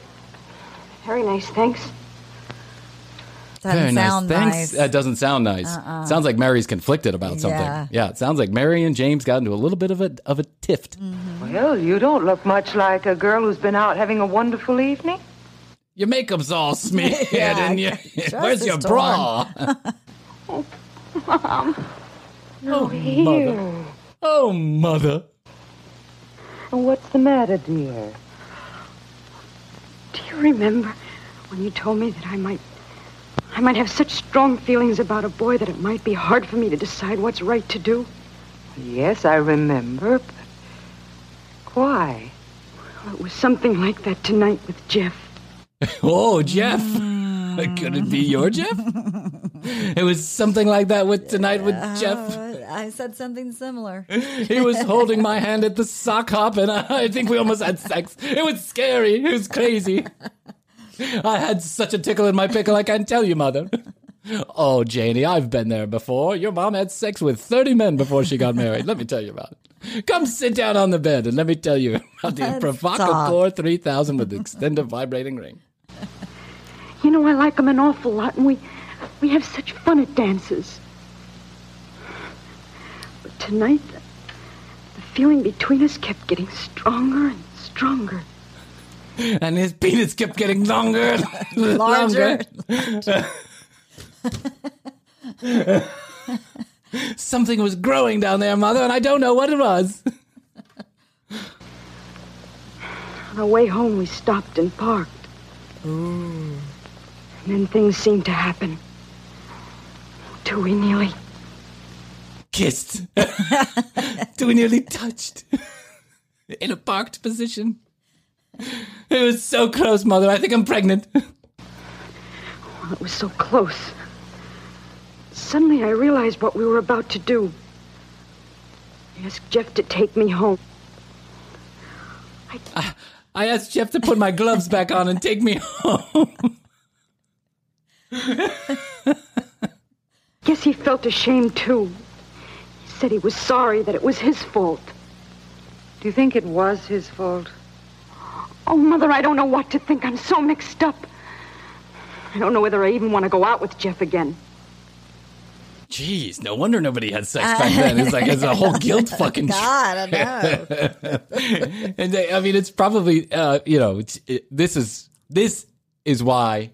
Speaker 11: Very nice, thanks.
Speaker 8: Doesn't
Speaker 7: Very nice.
Speaker 8: sound
Speaker 7: Thanks.
Speaker 8: nice.
Speaker 7: That doesn't sound nice.
Speaker 8: Uh-uh.
Speaker 7: Sounds like Mary's conflicted about something.
Speaker 8: Yeah.
Speaker 7: it sounds like Mary and James got into a little bit of a of a tift.
Speaker 8: Mm-hmm.
Speaker 14: Well, you don't look much like a girl who's been out having a wonderful evening.
Speaker 7: Your makeup's all smeared,
Speaker 14: Yeah,
Speaker 7: and you, <laughs> where's your
Speaker 14: torn.
Speaker 7: bra? <laughs>
Speaker 11: Oh, Mom.
Speaker 7: Oh,
Speaker 14: here.
Speaker 7: mother. Oh, mother.
Speaker 14: What's the matter, dear?
Speaker 11: Do you remember when you told me that I might I might have such strong feelings about a boy that it might be hard for me to decide what's right to do?
Speaker 14: Yes, I remember, but why?
Speaker 11: Well, it was something like that tonight with Jeff. <laughs>
Speaker 7: Oh, Jeff. Could it be your Jeff? it was something like that with tonight with Jeff.
Speaker 8: Uh, I said something similar. <laughs>
Speaker 7: He was holding my hand at the sock hop, and I, I think we almost had sex. It was scary. It was crazy. I had such a tickle in my pickle, I can't tell you, mother. Oh, Janie, I've been there before. Your mom had sex with 30 men before she got married. Let me tell you about it. Come sit down on the bed and let me tell you about the
Speaker 11: Let's
Speaker 7: Provocateur 3000 with the extended vibrating ring.
Speaker 11: You know, I like them an awful lot, and we we have such fun at dances. But tonight, the, the feeling between us kept getting stronger and stronger.
Speaker 7: And his penis kept getting longer and
Speaker 11: Larger.
Speaker 7: longer. <laughs> <laughs> Something was growing down there, mother, and I don't know what it was.
Speaker 11: On our way home, we stopped and parked. And then things seemed to happen. Till we nearly.
Speaker 7: Kissed. <laughs> Till we nearly touched. In a parked position. It was so close, mother. I think I'm pregnant.
Speaker 11: Well, it was so close. Suddenly, I realized what we were about to do. I asked Jeff to take me home.
Speaker 7: I I asked Jeff to put my gloves back on and take me home. <laughs>
Speaker 11: Guess he felt ashamed, too. He said he was sorry that it was his fault.
Speaker 14: Do you think it was his fault?
Speaker 11: Oh, Mother, I don't know what to think. I'm so mixed up. I don't know whether I even want to go out with Jeff again.
Speaker 7: Jeez, no wonder nobody had sex back then. It's like it's a whole <laughs> guilt fucking.
Speaker 8: God, I know. <laughs>
Speaker 7: and they, I mean, it's probably uh, you know, it, this is this is why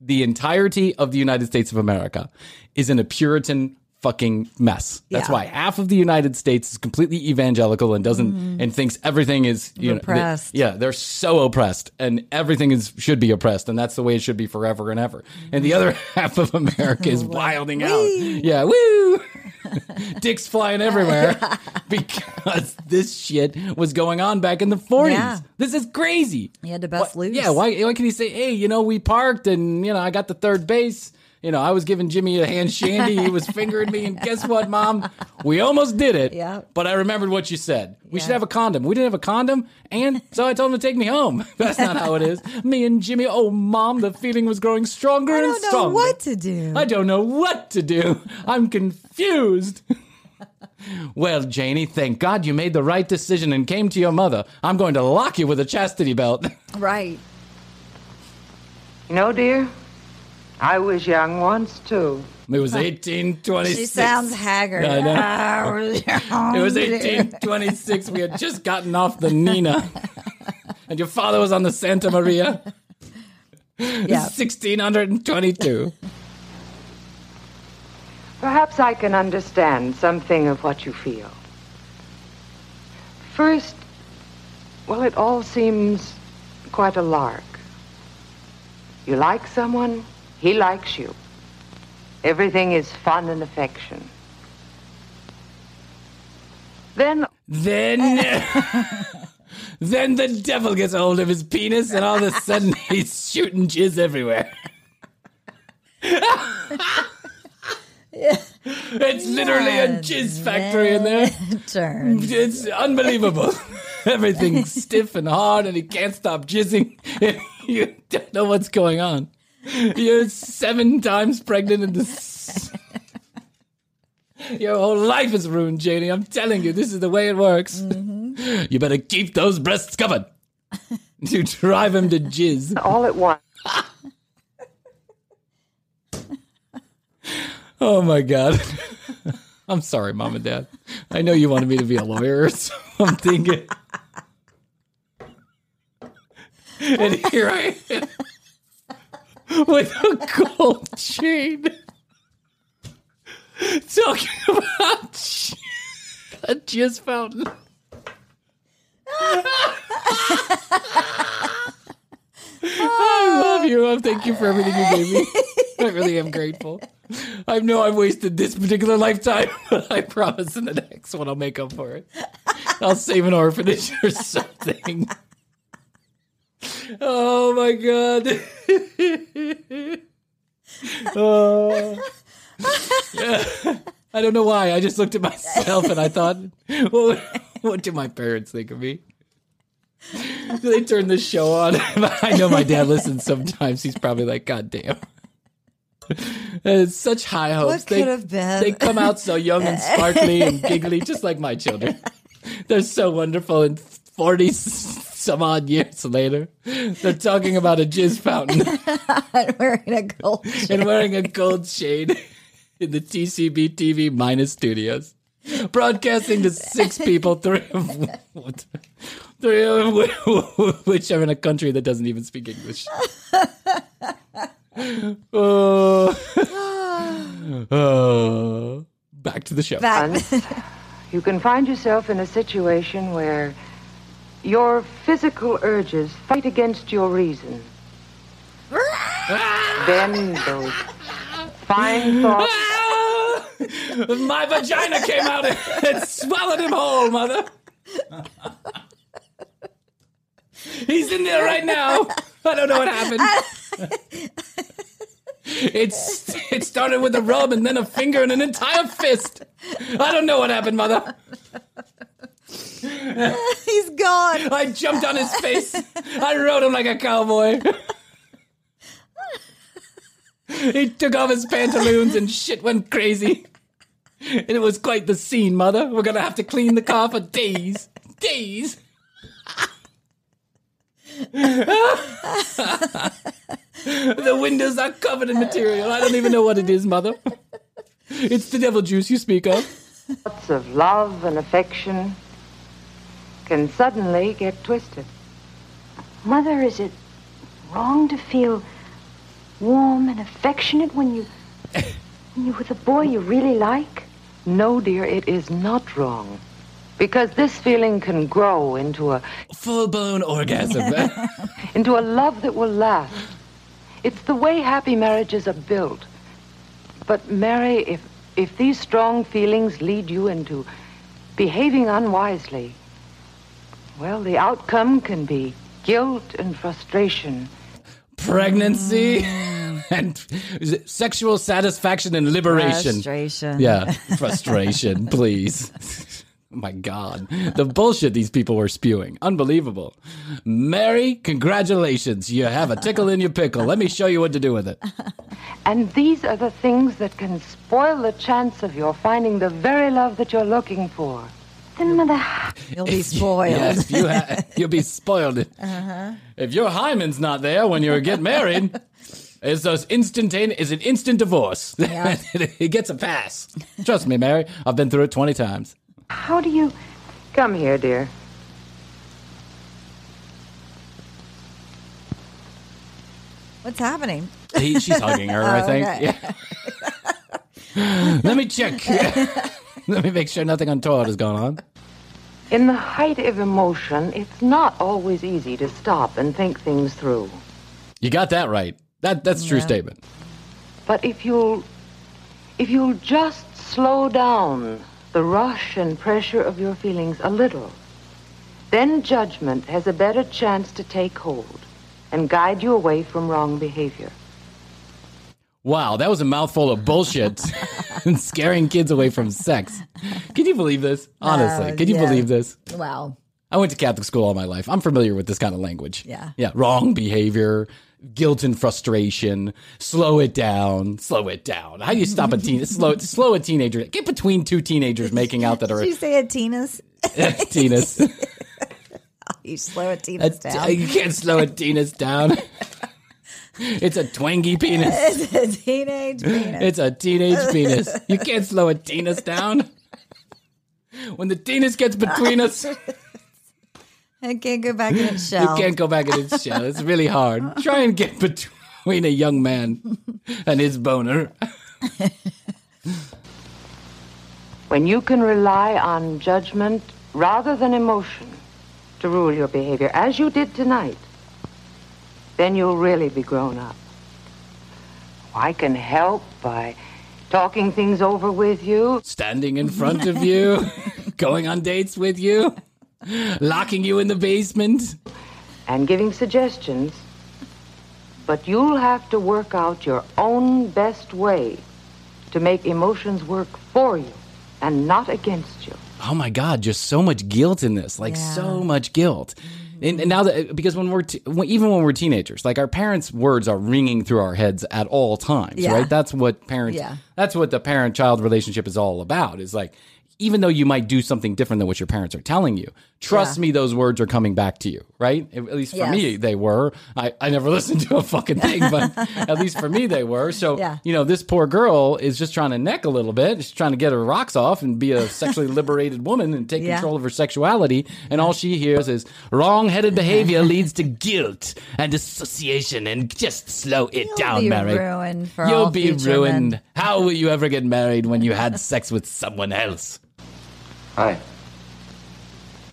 Speaker 7: the entirety of the United States of America is in a Puritan fucking mess. That's
Speaker 8: Yeah.
Speaker 7: why half of the United States is completely evangelical and doesn't
Speaker 8: Mhm.
Speaker 7: and thinks everything is you know, they- yeah, they're so oppressed, and everything is should be oppressed, and that's the way it should be forever and ever. And the other <laughs> half of America is <laughs> wilding out. Yeah, woo! <laughs> Dicks flying everywhere because this shit was going on back in the 40s.
Speaker 8: Yeah.
Speaker 7: This is crazy.
Speaker 8: He had to bust loose.
Speaker 7: Yeah, why, why can he say, hey, you know, we parked and, you know, I got the third base. You know, I was giving Jimmy a hand shandy. He was fingering me. And guess what, Mom? We almost did it.
Speaker 8: Yeah.
Speaker 7: But I remembered what you said. We should have a condom. We didn't have a condom. And so I told him to take me home. <laughs> That's not how it is. Me and Jimmy, oh, Mom, the feeling was growing stronger and stronger.
Speaker 8: I don't know what to do.
Speaker 7: I don't know what to do. I'm confused. <laughs> well, Janie, thank God you made the right decision and came to your mother. I'm going to lock you with a chastity belt. <laughs>
Speaker 8: Right.
Speaker 14: You know, dear, I was young once, too.
Speaker 7: It was 1826.
Speaker 8: She sounds haggard.
Speaker 7: I know. <laughs> It was 1826. We had just gotten off the Nina. <laughs> and your father was on the Santa Maria.
Speaker 8: Yeah.
Speaker 7: 1622.
Speaker 14: Perhaps I can understand something of what you feel. First, well, it all seems quite a lark. You like someone, he likes you. Everything is fun and affection. Then
Speaker 7: Then, <laughs> then the devil gets a hold of his penis, and all of a sudden <laughs> he's shooting jizz everywhere. <laughs> It's literally a jizz factory in there.
Speaker 8: Turns.
Speaker 7: It's unbelievable. Everything's stiff and hard, and he can't stop jizzing. you don't know what's going on. You're seven times pregnant, and this. Your whole life is ruined, Janie. I'm telling you, this is the way it works. Mm-hmm. You better keep those breasts covered. to drive him to jizz.
Speaker 14: all at once.
Speaker 7: Oh my god. I'm sorry, mom and dad. I know you wanted me to be a lawyer or something. And here I am <laughs> with a gold chain talking about a jizz fountain. I love you. Mom. Thank you for everything you gave me. I really am grateful. I know I've wasted this particular lifetime, <laughs> but I promise in the next one I'll make up for it. I'll save an orphanage or something. Oh my god. <laughs> oh. Yeah. I don't know why. I just looked at myself and I thought, well, what do my parents think of me? Do they turn the show on? <laughs> I know my dad listens sometimes. He's probably like, God damn. It's such high hopes.
Speaker 8: What
Speaker 7: they? They come out so young and sparkly and giggly, just like my children. <laughs> They're so wonderful. And 40 some odd years later, they're talking about a jizz fountain <laughs>
Speaker 8: and wearing a gold chain. <laughs>
Speaker 7: and wearing a gold shade in the TCB TV minus studios. Broadcasting to six <laughs> people, three of, three of which are in a country that doesn't even speak English. Oh. Oh. back to the show.
Speaker 14: Once, you can find yourself in a situation where your physical urges fight against your reason. then those fine thoughts. <laughs>
Speaker 7: My vagina came out and <laughs> swallowed him whole, mother. He's in there right now. I don't know what happened. It's it started with a rub and then a finger and an entire fist. I don't know what happened, mother. <laughs>
Speaker 8: He's gone.
Speaker 7: I jumped on his face. I rode him like a cowboy. he took off his pantaloons and shit went crazy. And it was quite the scene, mother. We're gonna have to clean the car for days. Days. the windows are covered in material. I don't even know what it is, mother. It's the devil juice you speak of.
Speaker 14: Lots of love and affection can suddenly get twisted.
Speaker 11: Mother, is it wrong to feel warm and affectionate when you when you're with a boy you really like?
Speaker 14: No, dear, it is not wrong. Because this feeling can grow into a
Speaker 7: full blown orgasm. <laughs> <laughs>
Speaker 14: into a love that will last. It's the way happy marriages are built. But Mary, if if these strong feelings lead you into behaving unwisely, well, the outcome can be guilt and frustration.
Speaker 7: Pregnancy <laughs> and sexual satisfaction and liberation.
Speaker 8: Frustration.
Speaker 7: Yeah, <laughs> frustration, please. Oh my God. The bullshit these people were spewing. Unbelievable. Mary, congratulations. You have a tickle in your pickle. Let me show you what to do with it.
Speaker 14: And these are the things that can spoil the chance of your finding the very love that you're looking for.
Speaker 11: Then, Mother,
Speaker 8: You'll be spoiled.
Speaker 7: Yes, you ha- <laughs> you'll be spoiled.
Speaker 8: Uh-huh.
Speaker 7: If your hymen's not there when you get married, it's those instantaneous. Is an instant divorce. <laughs>
Speaker 8: Yeah.
Speaker 7: it gets a pass. Trust me, Mary. I've been through it twenty times.
Speaker 14: How do you. Come here, dear.
Speaker 8: What's happening?
Speaker 7: He, she's hugging her, I <laughs>
Speaker 8: Oh,
Speaker 7: think.
Speaker 8: okay.
Speaker 7: Yeah. Let me check. <laughs> Let me make sure nothing untoward has gone on.
Speaker 14: In the height of emotion, it's not always easy to stop and think things through.
Speaker 7: You got that right. That that's a true
Speaker 14: Yeah.
Speaker 7: statement.
Speaker 14: But if you'll If you'll just slow down the rush and pressure of your feelings a little, then judgment has a better chance to take hold and guide you away from wrong behavior.
Speaker 7: Wow, that was a mouthful of bullshit <laughs> and scaring kids away from sex. Can you believe this? Honestly,
Speaker 8: Uh,
Speaker 7: can you
Speaker 8: yeah.
Speaker 7: believe this?
Speaker 8: Wow.
Speaker 7: I went to Catholic school all my life. I'm familiar with this kind of language.
Speaker 8: Yeah.
Speaker 7: Yeah. Wrong behavior, guilt and frustration. Slow it down. Slow it down. How do you stop a teen? <laughs> slow, slow a teenager. Get between two teenagers making out that are <laughs>
Speaker 8: Did you say a Teenis?
Speaker 7: Teenis.
Speaker 8: You slow a
Speaker 7: Teenis
Speaker 8: down.
Speaker 7: you can't slow a Teenis down. <laughs> It's a twangy penis. <laughs>
Speaker 8: it's a teenage penis.
Speaker 7: It's a teenage penis. You can't slow a penis down. When the penis gets between us, <laughs>
Speaker 8: I can't go back in its shell.
Speaker 7: you can't go back in its shell. It's really hard. Try and get between a young man and his boner.
Speaker 14: When you can rely on judgment rather than emotion to rule your behavior, as you did tonight, then you'll really be grown up. I can help by talking things over with you.
Speaker 7: Standing in front of you, <laughs> going on dates with you, locking you in the basement.
Speaker 14: and giving suggestions, but you'll have to work out your own best way to make emotions work for you and not against you.
Speaker 7: Oh my God, just so much guilt in this. Like so much guilt. And, and now that because when we're t- when, even when we're teenagers, like our parents' words are ringing through our heads at all times,
Speaker 8: Yeah.
Speaker 7: right? That's what parents.
Speaker 8: Yeah.
Speaker 7: That's what the parent-child relationship is all about. Is like even though you might do something different than what your parents are telling you, trust
Speaker 8: Yeah.
Speaker 7: me, those words are coming back to you, right? At least for
Speaker 8: Yes.
Speaker 7: me, they were. I, I never <laughs> listened to a fucking thing, but <laughs> at least for me, they were. So
Speaker 8: Yeah.
Speaker 7: you know, this poor girl is just trying to neck a little bit. She's trying to get her rocks off and be a sexually <laughs> liberated woman and take
Speaker 8: Yeah.
Speaker 7: control of her sexuality. And all she hears is wrong-headed behavior leads to guilt and dissociation. And just slow it
Speaker 8: You'll
Speaker 7: down,
Speaker 8: be
Speaker 7: Mary.
Speaker 8: ruined for
Speaker 7: You'll be ruined.
Speaker 8: men.
Speaker 7: How will you ever get married when you had sex with someone else?
Speaker 9: Hi.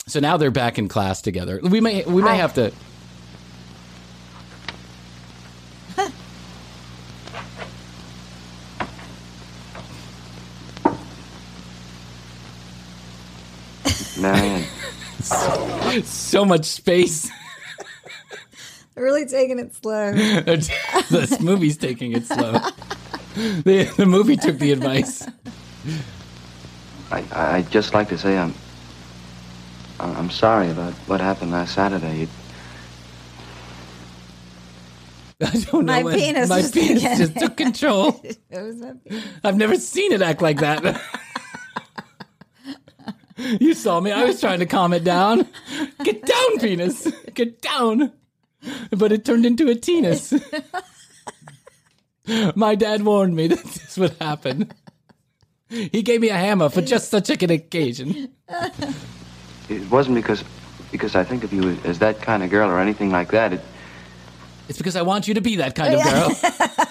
Speaker 7: So now they're back in class together. We may we may
Speaker 14: Hi.
Speaker 7: have to. <laughs>
Speaker 9: Marion.
Speaker 7: so much space.
Speaker 8: They're really taking it slow. <laughs>
Speaker 7: this movie's taking it slow. The, the movie took the advice.
Speaker 9: I, I- I'd just like to say I'm. I'm sorry about what happened last Saturday. It, <laughs>
Speaker 7: I don't know.
Speaker 8: My
Speaker 7: when-
Speaker 8: penis
Speaker 7: my
Speaker 8: just
Speaker 7: penis
Speaker 8: again.
Speaker 7: just took control. <laughs>
Speaker 8: was.
Speaker 7: I've never seen it act like that. <laughs> you saw me. I was trying to calm it down. Get down, penis. Get down. But it turned into a teenis. My dad warned me that this would happen. He gave me a hammer for just such an occasion.
Speaker 9: it wasn't because because I think of you as, as that kind of girl or anything like that. It,
Speaker 7: It's because I want you to be that kind of girl. <laughs>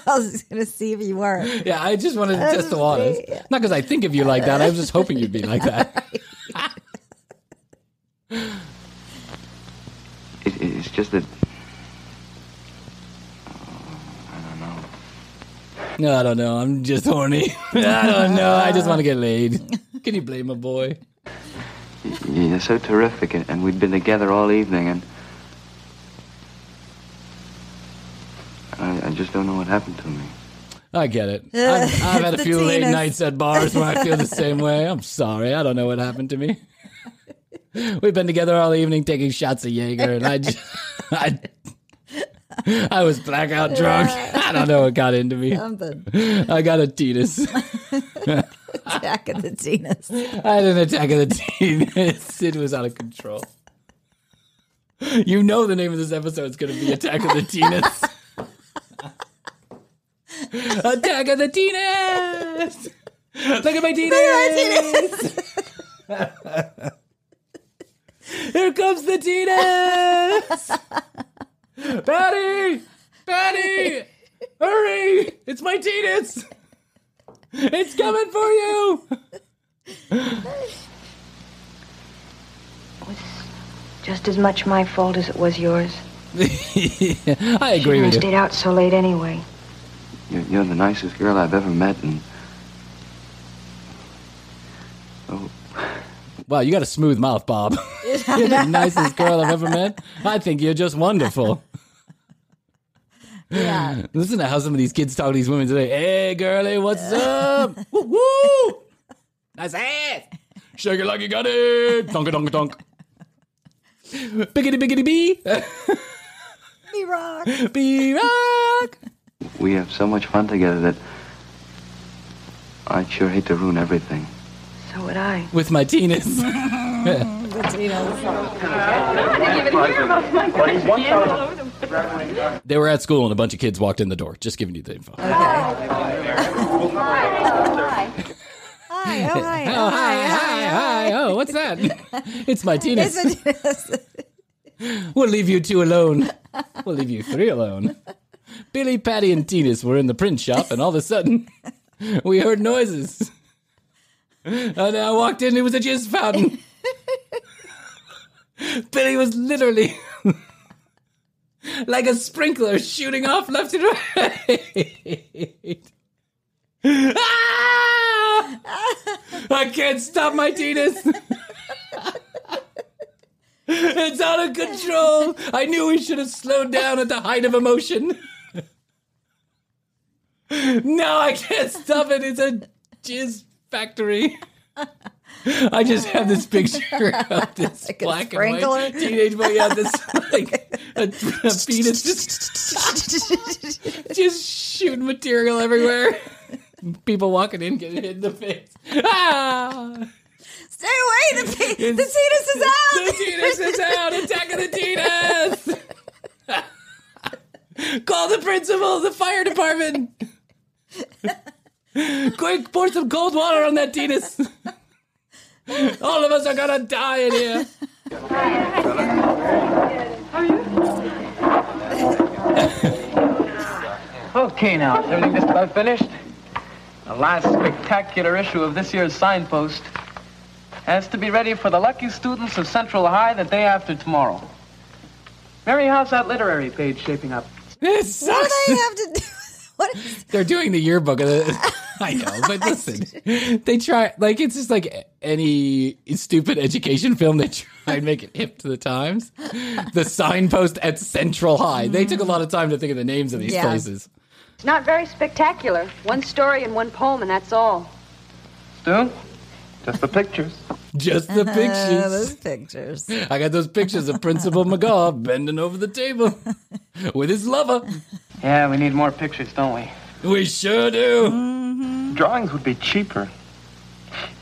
Speaker 8: I was just going to see if you were.
Speaker 7: Yeah, I just wanted to test the waters. Not because I think of you like that. I was just hoping you'd be like that. <laughs>
Speaker 9: it, it's just that
Speaker 7: No, I don't know. I'm just horny. <laughs> I don't know. I just want to get laid. <laughs> Can you blame a boy?
Speaker 9: you're so terrific, and, and we'd been together all evening, and I, I just don't know what happened to me.
Speaker 7: I get it. <laughs> I've, I've had a few late
Speaker 8: Teenis.
Speaker 7: nights at bars where I feel the same way. I'm sorry. I don't know what happened to me. We've been together all evening taking shots of Jaeger, and I just, I, <laughs> I was blackout drunk. I don't know what got into me.
Speaker 8: Something.
Speaker 7: I got a teenis. <laughs>
Speaker 8: Attack of the Teenis.
Speaker 7: I had an attack of the teenis. It was out of control. You know the name of this episode is going to be Attack of the Teenis. Attack of the Teenis! Look at my teenis! Here comes the teenis! <laughs> Patty! Patty! <laughs> Hurry! It's my teenis! It's coming for you!
Speaker 11: Was just as much my fault as it was yours. <laughs>
Speaker 7: I agree
Speaker 11: Shouldn't
Speaker 7: with you.
Speaker 11: stayed out so late anyway.
Speaker 9: You're, you're the nicest girl I've ever met, and oh,
Speaker 7: Wow, you got a smooth mouth, Bob. <laughs> you're the nicest girl I've ever met. I think you're just wonderful.
Speaker 8: Yeah. <laughs>
Speaker 7: Listen to how some of these kids talk to these women today. Hey, girlie, what's up? <laughs> woo, woo! Nice ass. Shake it like you got it. Donka donka donk. Biggity biggity bee. <laughs>
Speaker 8: B-Rock.
Speaker 7: Be rock.
Speaker 15: We have so much fun together that I'd sure hate to ruin everything.
Speaker 11: So would I.
Speaker 7: With my penis. <laughs> They were at school and a bunch of kids walked in the door. Just giving you the info.
Speaker 8: Hi. Oh, hi.
Speaker 7: Oh, hi, hi, hi. Oh, what's that? It's my penis. We'll leave you two alone. We'll leave you three alone. Billy, Patty, and Teenis were in the print shop, and all of a sudden, we heard noises. And I walked in, it was a jizz fountain. <laughs> Billy was literally like a sprinkler shooting off left and right. Ah! I can't stop my Teenis. It's out of control. I knew we should have slowed down at the height of emotion. No, I can't stop it. It's a jizz factory. <laughs> I just have this picture <laughs> of this
Speaker 8: Like a
Speaker 7: black and white teenage boy. Yeah, this <laughs> like a, a penis just just shooting material everywhere. People walking in getting hit in the face. Ah!
Speaker 8: Stay away. The, pe- the penis is out.
Speaker 7: The penis is out. Attack of the penis. Call the principal, the fire department. Quick, pour some cold water on that penis. All of us are gonna die in here.
Speaker 16: Okay, now, is everything just about finished? The last spectacular issue of this year's signpost has to be ready for the lucky students of Central High the day after tomorrow. Mary, how's that literary page shaping up?
Speaker 7: It
Speaker 8: What do they have to do? What is,
Speaker 7: They're doing the yearbook of the. <laughs> I know, but listen, they try like it's just like any stupid education film. They try and make it hip to the times. The signpost at Central High. They took a lot of time to think of the names of these
Speaker 11: Yeah.
Speaker 7: places.
Speaker 11: It's not very spectacular. One story and one poem, and that's all.
Speaker 16: Stu? Just the pictures. <laughs>
Speaker 7: Just the <laughs> pictures.
Speaker 8: those pictures.
Speaker 7: I got those pictures of Principal McGaw <laughs> bending over the table with his lover.
Speaker 16: Yeah, we need more pictures, don't we?
Speaker 7: We sure do. Mm-hmm.
Speaker 13: Drawings would be cheaper.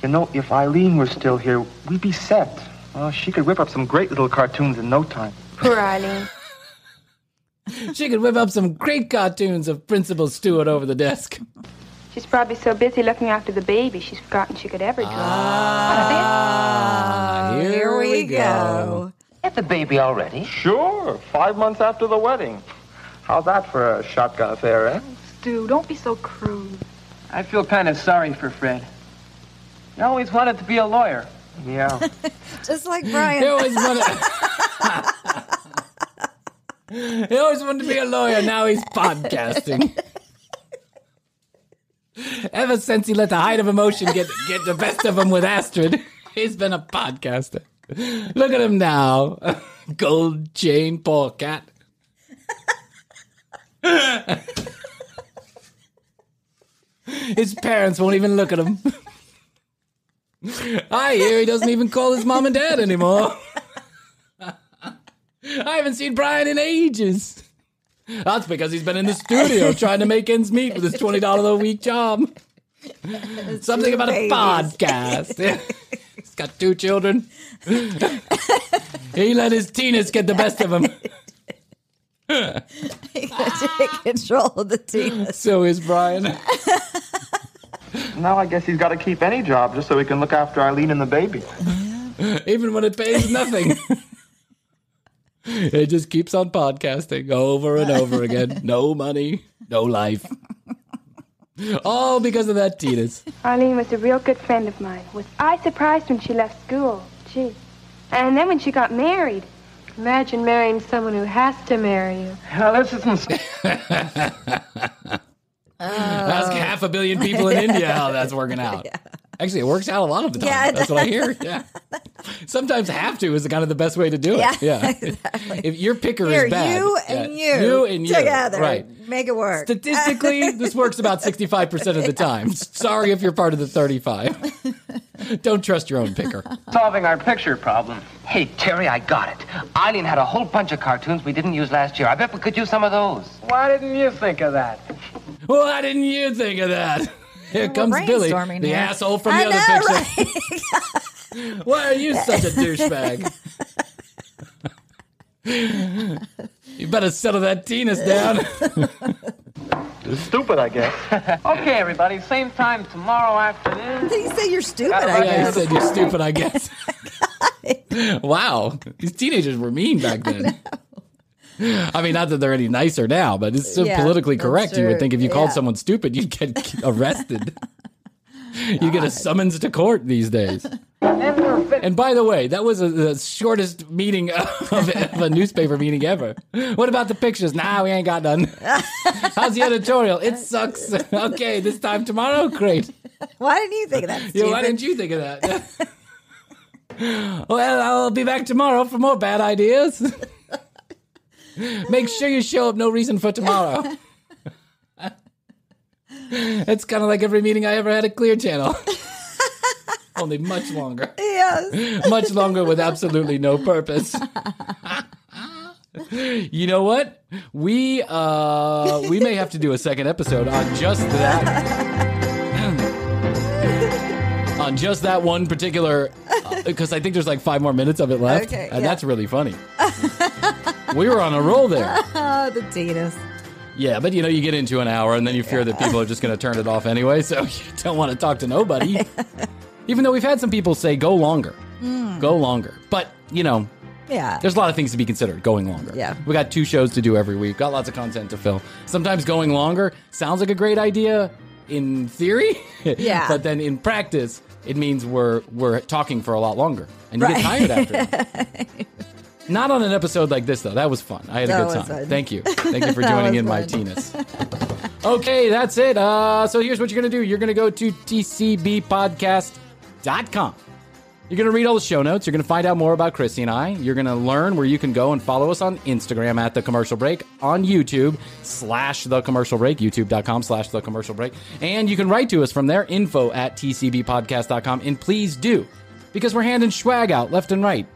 Speaker 13: You know, if Eileen were still here, we'd be set. Well, she could whip up some great little cartoons in no time.
Speaker 11: Poor Eileen.
Speaker 7: She could whip up some great cartoons of Principal Stewart over the desk.
Speaker 12: She's probably so busy looking after the baby, she's forgotten she could ever draw.
Speaker 7: Ah, here, we go.
Speaker 13: Get the baby already? Sure, five months after the wedding. How's that for a shotgun affair, eh?
Speaker 11: Stu, don't be so crude.
Speaker 16: I feel kind of sorry for Fred. He always wanted to be a lawyer.
Speaker 13: Yeah. <laughs>
Speaker 8: Just like Bryan.
Speaker 7: He always wanted. <laughs> <laughs> he always wanted to be a lawyer. Now he's podcasting. <laughs> Ever since he let the height of emotion get get the best of him with Astrid, <laughs> he's been a podcaster. Look at him now, <laughs> gold chain, poor cat. His parents won't even look at him. I hear he doesn't even call his mom and dad anymore. I haven't seen Bryan in ages. That's because he's been in the studio trying to make ends meet with his $20 a week job. Something about a
Speaker 8: babies.
Speaker 7: podcast. <laughs> he's got two children. he let his teenage get the best of him.
Speaker 8: You gotta take control of the team.
Speaker 7: So is Bryan.
Speaker 13: Now I guess he's got to keep any job just so he can look after Eileen and the baby.
Speaker 7: Even when it pays nothing. <laughs> it just keeps on podcasting over and over again. <laughs> No money, no life. All because of that teenis.
Speaker 12: Arlene was a real good friend of mine. Was I surprised when she left school? Gee. And then when she got married. Imagine marrying someone who has to marry you.
Speaker 16: Now, this isn't.
Speaker 7: Ask half a billion people in <laughs> India how that's working out. Actually, it works out a lot of the time.
Speaker 8: Yeah,
Speaker 7: That's what I hear. Yeah. <laughs> Sometimes have to is kind of the best way to do it.
Speaker 8: Yeah,
Speaker 7: Yeah. <laughs>
Speaker 8: exactly.
Speaker 7: If your picker
Speaker 8: Here,
Speaker 7: is bad,
Speaker 8: you
Speaker 7: yeah,
Speaker 8: and you,
Speaker 7: you and you,
Speaker 8: together,
Speaker 7: right?
Speaker 8: Make it work.
Speaker 7: Statistically, <laughs> this works about 65% of the time. Sorry if you're part of the 35. Don't trust your own picker.
Speaker 16: Solving our picture problem.
Speaker 17: Hey, Terry, I got it. Eileen had a whole bunch of cartoons we didn't use last year. I bet we could use some of those.
Speaker 16: Why didn't you think of that?
Speaker 7: Why didn't you think of that? Here
Speaker 8: We're
Speaker 7: comes Billy,
Speaker 8: brainstorming
Speaker 7: the
Speaker 8: here.
Speaker 7: asshole from
Speaker 8: I
Speaker 7: the other
Speaker 8: know,
Speaker 7: picture. <laughs> Why are you such a douchebag? <laughs> you better settle that Teenis down. <laughs>
Speaker 13: Stupid, I guess.
Speaker 16: okay, everybody, same time tomorrow afternoon.
Speaker 8: Did he say you're stupid? I
Speaker 16: run
Speaker 7: yeah,
Speaker 8: guess.
Speaker 7: he said you're stupid, I guess. Oh wow. These teenagers were mean back then. <laughs> I mean, not that they're any nicer now, but it's so
Speaker 8: Yeah,
Speaker 7: politically
Speaker 8: that's
Speaker 7: correct. You would think if you called
Speaker 8: Yeah.
Speaker 7: someone stupid, you'd get <laughs> arrested. <laughs> you get a summons to court these days. And by the way, that was a, the shortest meeting of, of a newspaper meeting ever. What about the pictures? Nah, we ain't got none. How's the editorial? It sucks. Okay, this time tomorrow? Great.
Speaker 8: Why didn't you think of that?
Speaker 7: Yeah, why didn't you think of that? well, I'll be back tomorrow for more bad ideas. Make sure you show up. No reason for tomorrow. <laughs> it's kind of like every meeting I ever had at Clear Channel. <laughs> Only much longer.
Speaker 8: Yes. <laughs>
Speaker 7: Much longer with absolutely no purpose. you know what? We uh we may have to do a second episode on just that. on just that one particular because I think there's like 5 more minutes of it left
Speaker 8: Okay,
Speaker 7: and
Speaker 8: yeah.
Speaker 7: that's really funny. We were on a roll there.
Speaker 8: oh, <laughs> the Teenis.
Speaker 7: Yeah, but you know, you get into an hour and then you fear that people are just going to turn it off anyway, so <laughs> you don't want to talk to nobody. <laughs> Even though we've had some people say go longer.
Speaker 8: Mm.
Speaker 7: Go longer. But, you know,
Speaker 8: Yeah.
Speaker 7: there's a lot of things to be considered going longer.
Speaker 8: Yeah.
Speaker 7: We got two shows to do every week, got lots of content to fill. Sometimes going longer sounds like a great idea in theory.
Speaker 8: Yeah.
Speaker 7: but then in practice, it means we're we're talking for a lot longer. And you
Speaker 8: Right.
Speaker 7: get tired after that. Not on an episode like this though. That was fun. I had a
Speaker 8: That
Speaker 7: good time.
Speaker 8: fun.
Speaker 7: Thank you. <laughs> Thank you for joining in my
Speaker 8: fun.
Speaker 7: Teenis. Okay, that's it. Uh, so here's what you're going to do. You're going to go to tcbpodcast.com. You're going to read all the show notes. You're going to find out more about Krissy and I. You're going to learn where you can go and follow us on Instagram at The Commercial Break, on YouTube slash The Commercial Break, youtube.com slash The Commercial Break. And you can write to us from there, info at tcbpodcast.com. And please do, because we're handing swag out left and right.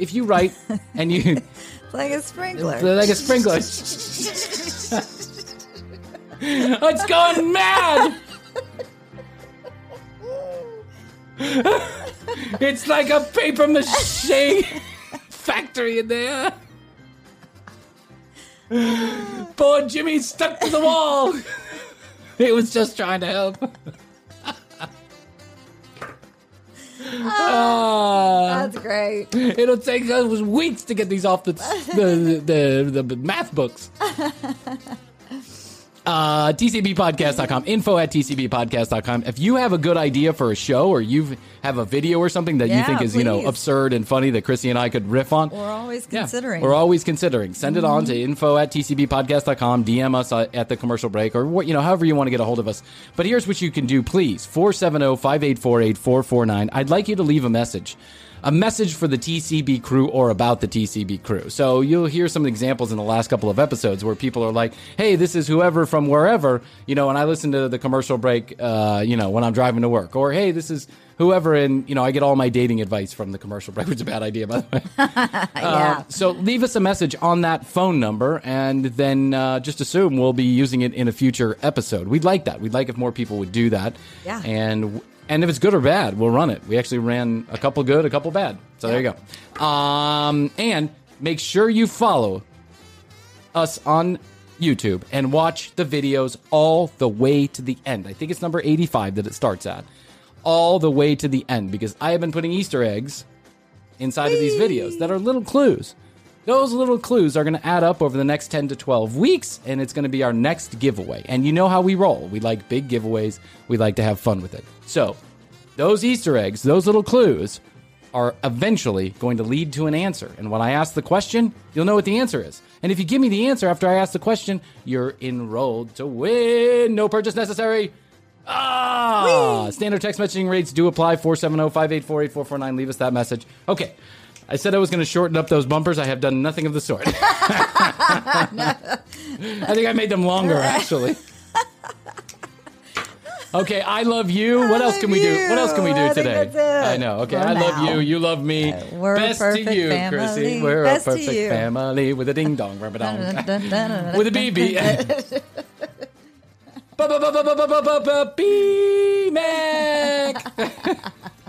Speaker 7: If you write and you... <laughs>
Speaker 8: Like a sprinkler. <laughs>
Speaker 7: like a sprinkler. <laughs> it's gone mad. it's like a paper mache factory in there. Poor Jimmy's stuck to the wall. He was just trying to help. Ah.
Speaker 8: That's great.
Speaker 7: It'll take us weeks to get these off the the the, the math books. <laughs> Uh, tcbpodcast.com, info at tcbpodcast.com. If you have a good idea for a show or you have a video or something that you think is, you know, absurd and funny that Krissy and I could riff on,
Speaker 8: We're always
Speaker 7: yeah,
Speaker 8: considering.
Speaker 7: we're always considering. Send it on to
Speaker 8: Mhm.
Speaker 7: info at tcbpodcast.com, DM us uh, at the commercial break, or what, you know, however you want to get a hold of us. But here's what you can do, please. 470 584 8449. I'd like you to leave a message. A message for the TCB crew or about the TCB crew. So you'll hear some examples in the last couple of episodes where people are like, hey, this is whoever from wherever, you know, and I listen to the commercial break, uh, you know, when I'm driving to work. Or, hey, this is whoever, and, you know, I get all my dating advice from the commercial break, <laughs> which is a bad idea, by the way. <laughs> Uh, so leave us a message on that phone number, and then uh, just assume we'll be using it in a future episode. We'd like that. We'd like if more people would do that.
Speaker 8: Yeah.
Speaker 7: And and if it's good or bad, we'll run it. We actually ran a couple good, a couple bad. So there you go. Um, and make sure you follow us on YouTube and watch the videos all the way to the end. I think it's number 85 that it starts at. All the way to the end because I have been putting Easter eggs inside of these videos that are little clues. Those little clues are going to add up over the next 10 to 12 weeks, and it's going to be our next giveaway. And you know how we roll. We like big giveaways, we like to have fun with it. So, those Easter eggs, those little clues, are eventually going to lead to an answer. And when I ask the question, you'll know what the answer is. And if you give me the answer after I ask the question, you're enrolled to win. No purchase necessary. Ah, standard text messaging rates do apply. 470-584-8449. Leave us that message. Okay. I said I was going to shorten up those bumpers. I have done nothing of the sort. <laughs> I think I made them longer, actually. Okay, I love you. What else can we do? What else can we do
Speaker 8: I
Speaker 7: today? I know. Okay,
Speaker 8: For
Speaker 7: I love you. You love me.
Speaker 8: we're a
Speaker 7: Best to you,
Speaker 8: family.
Speaker 7: Krissy. We're
Speaker 8: Best
Speaker 7: a perfect family with a ding dong, rubber dong. with a BB. B-Mac. <laughs> <laughs>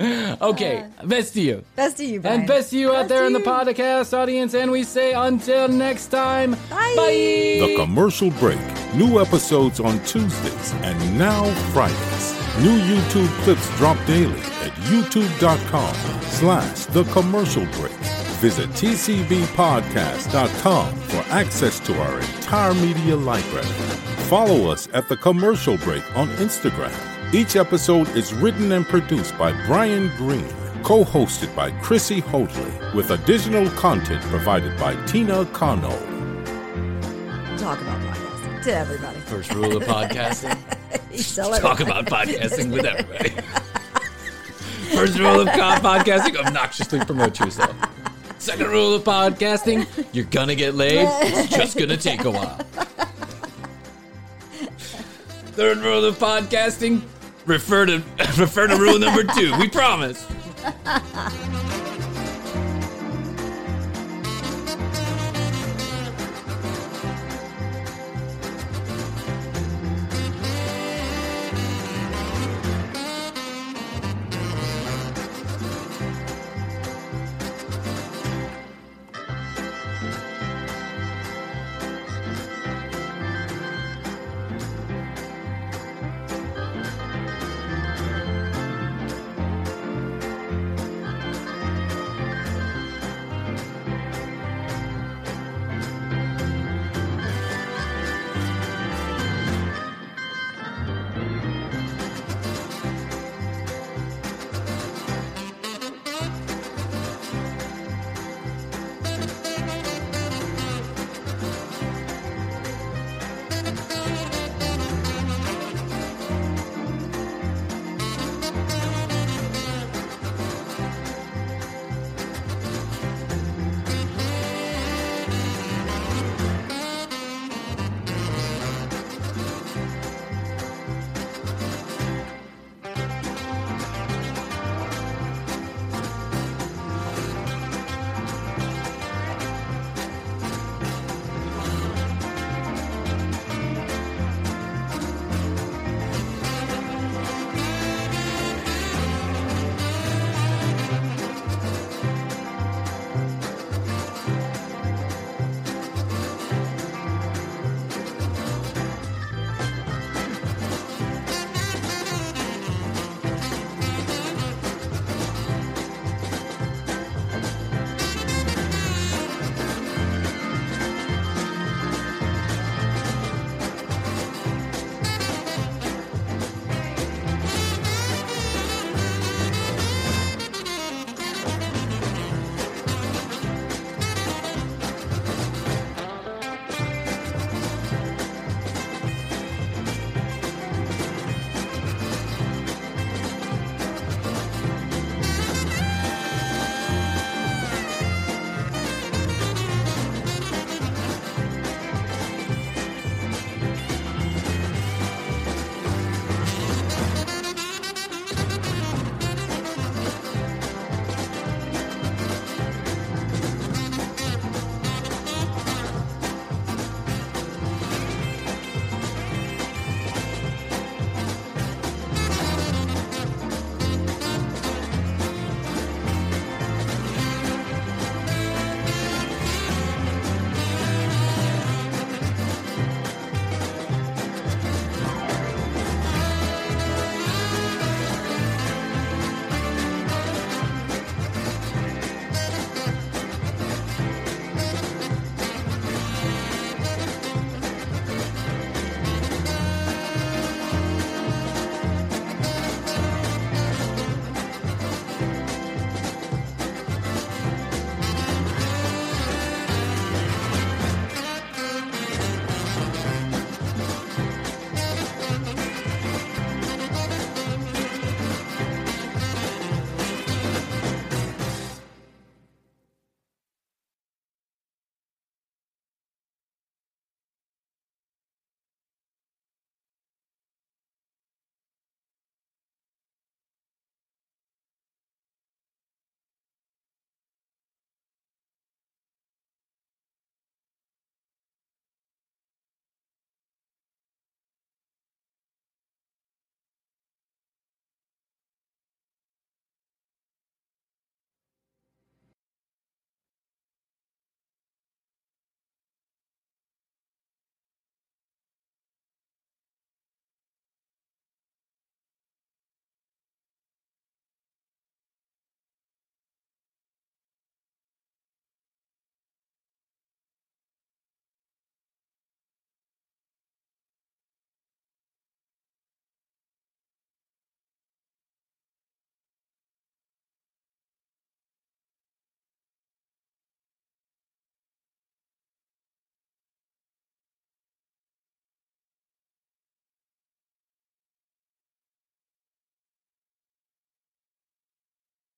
Speaker 7: <laughs> okay, uh, best to you.
Speaker 8: Best to you, Bryan.
Speaker 7: And best to you out there in the podcast audience. And we say until next time, bye.
Speaker 5: The commercial break. New episodes on Tuesdays and now Fridays. New YouTube clips drop daily at youtube.com slash the commercial break. Visit tcbpodcast.com for access to our entire media library. Follow us at the commercial break on Instagram. Each episode is written and produced by Bryan Green, co-hosted by Krissy Hoadley, with additional content provided by Tina Cano.
Speaker 8: Talk about podcasting to everybody.
Speaker 7: First rule of podcasting. <laughs> Talk about podcasting with everybody. <laughs> First rule of podcasting: obnoxiously promote yourself. Second rule of podcasting: you're gonna get laid. It's just gonna take a while. <laughs> Third rule of podcasting: refer to <laughs> refer to rule number two. We promise. <laughs>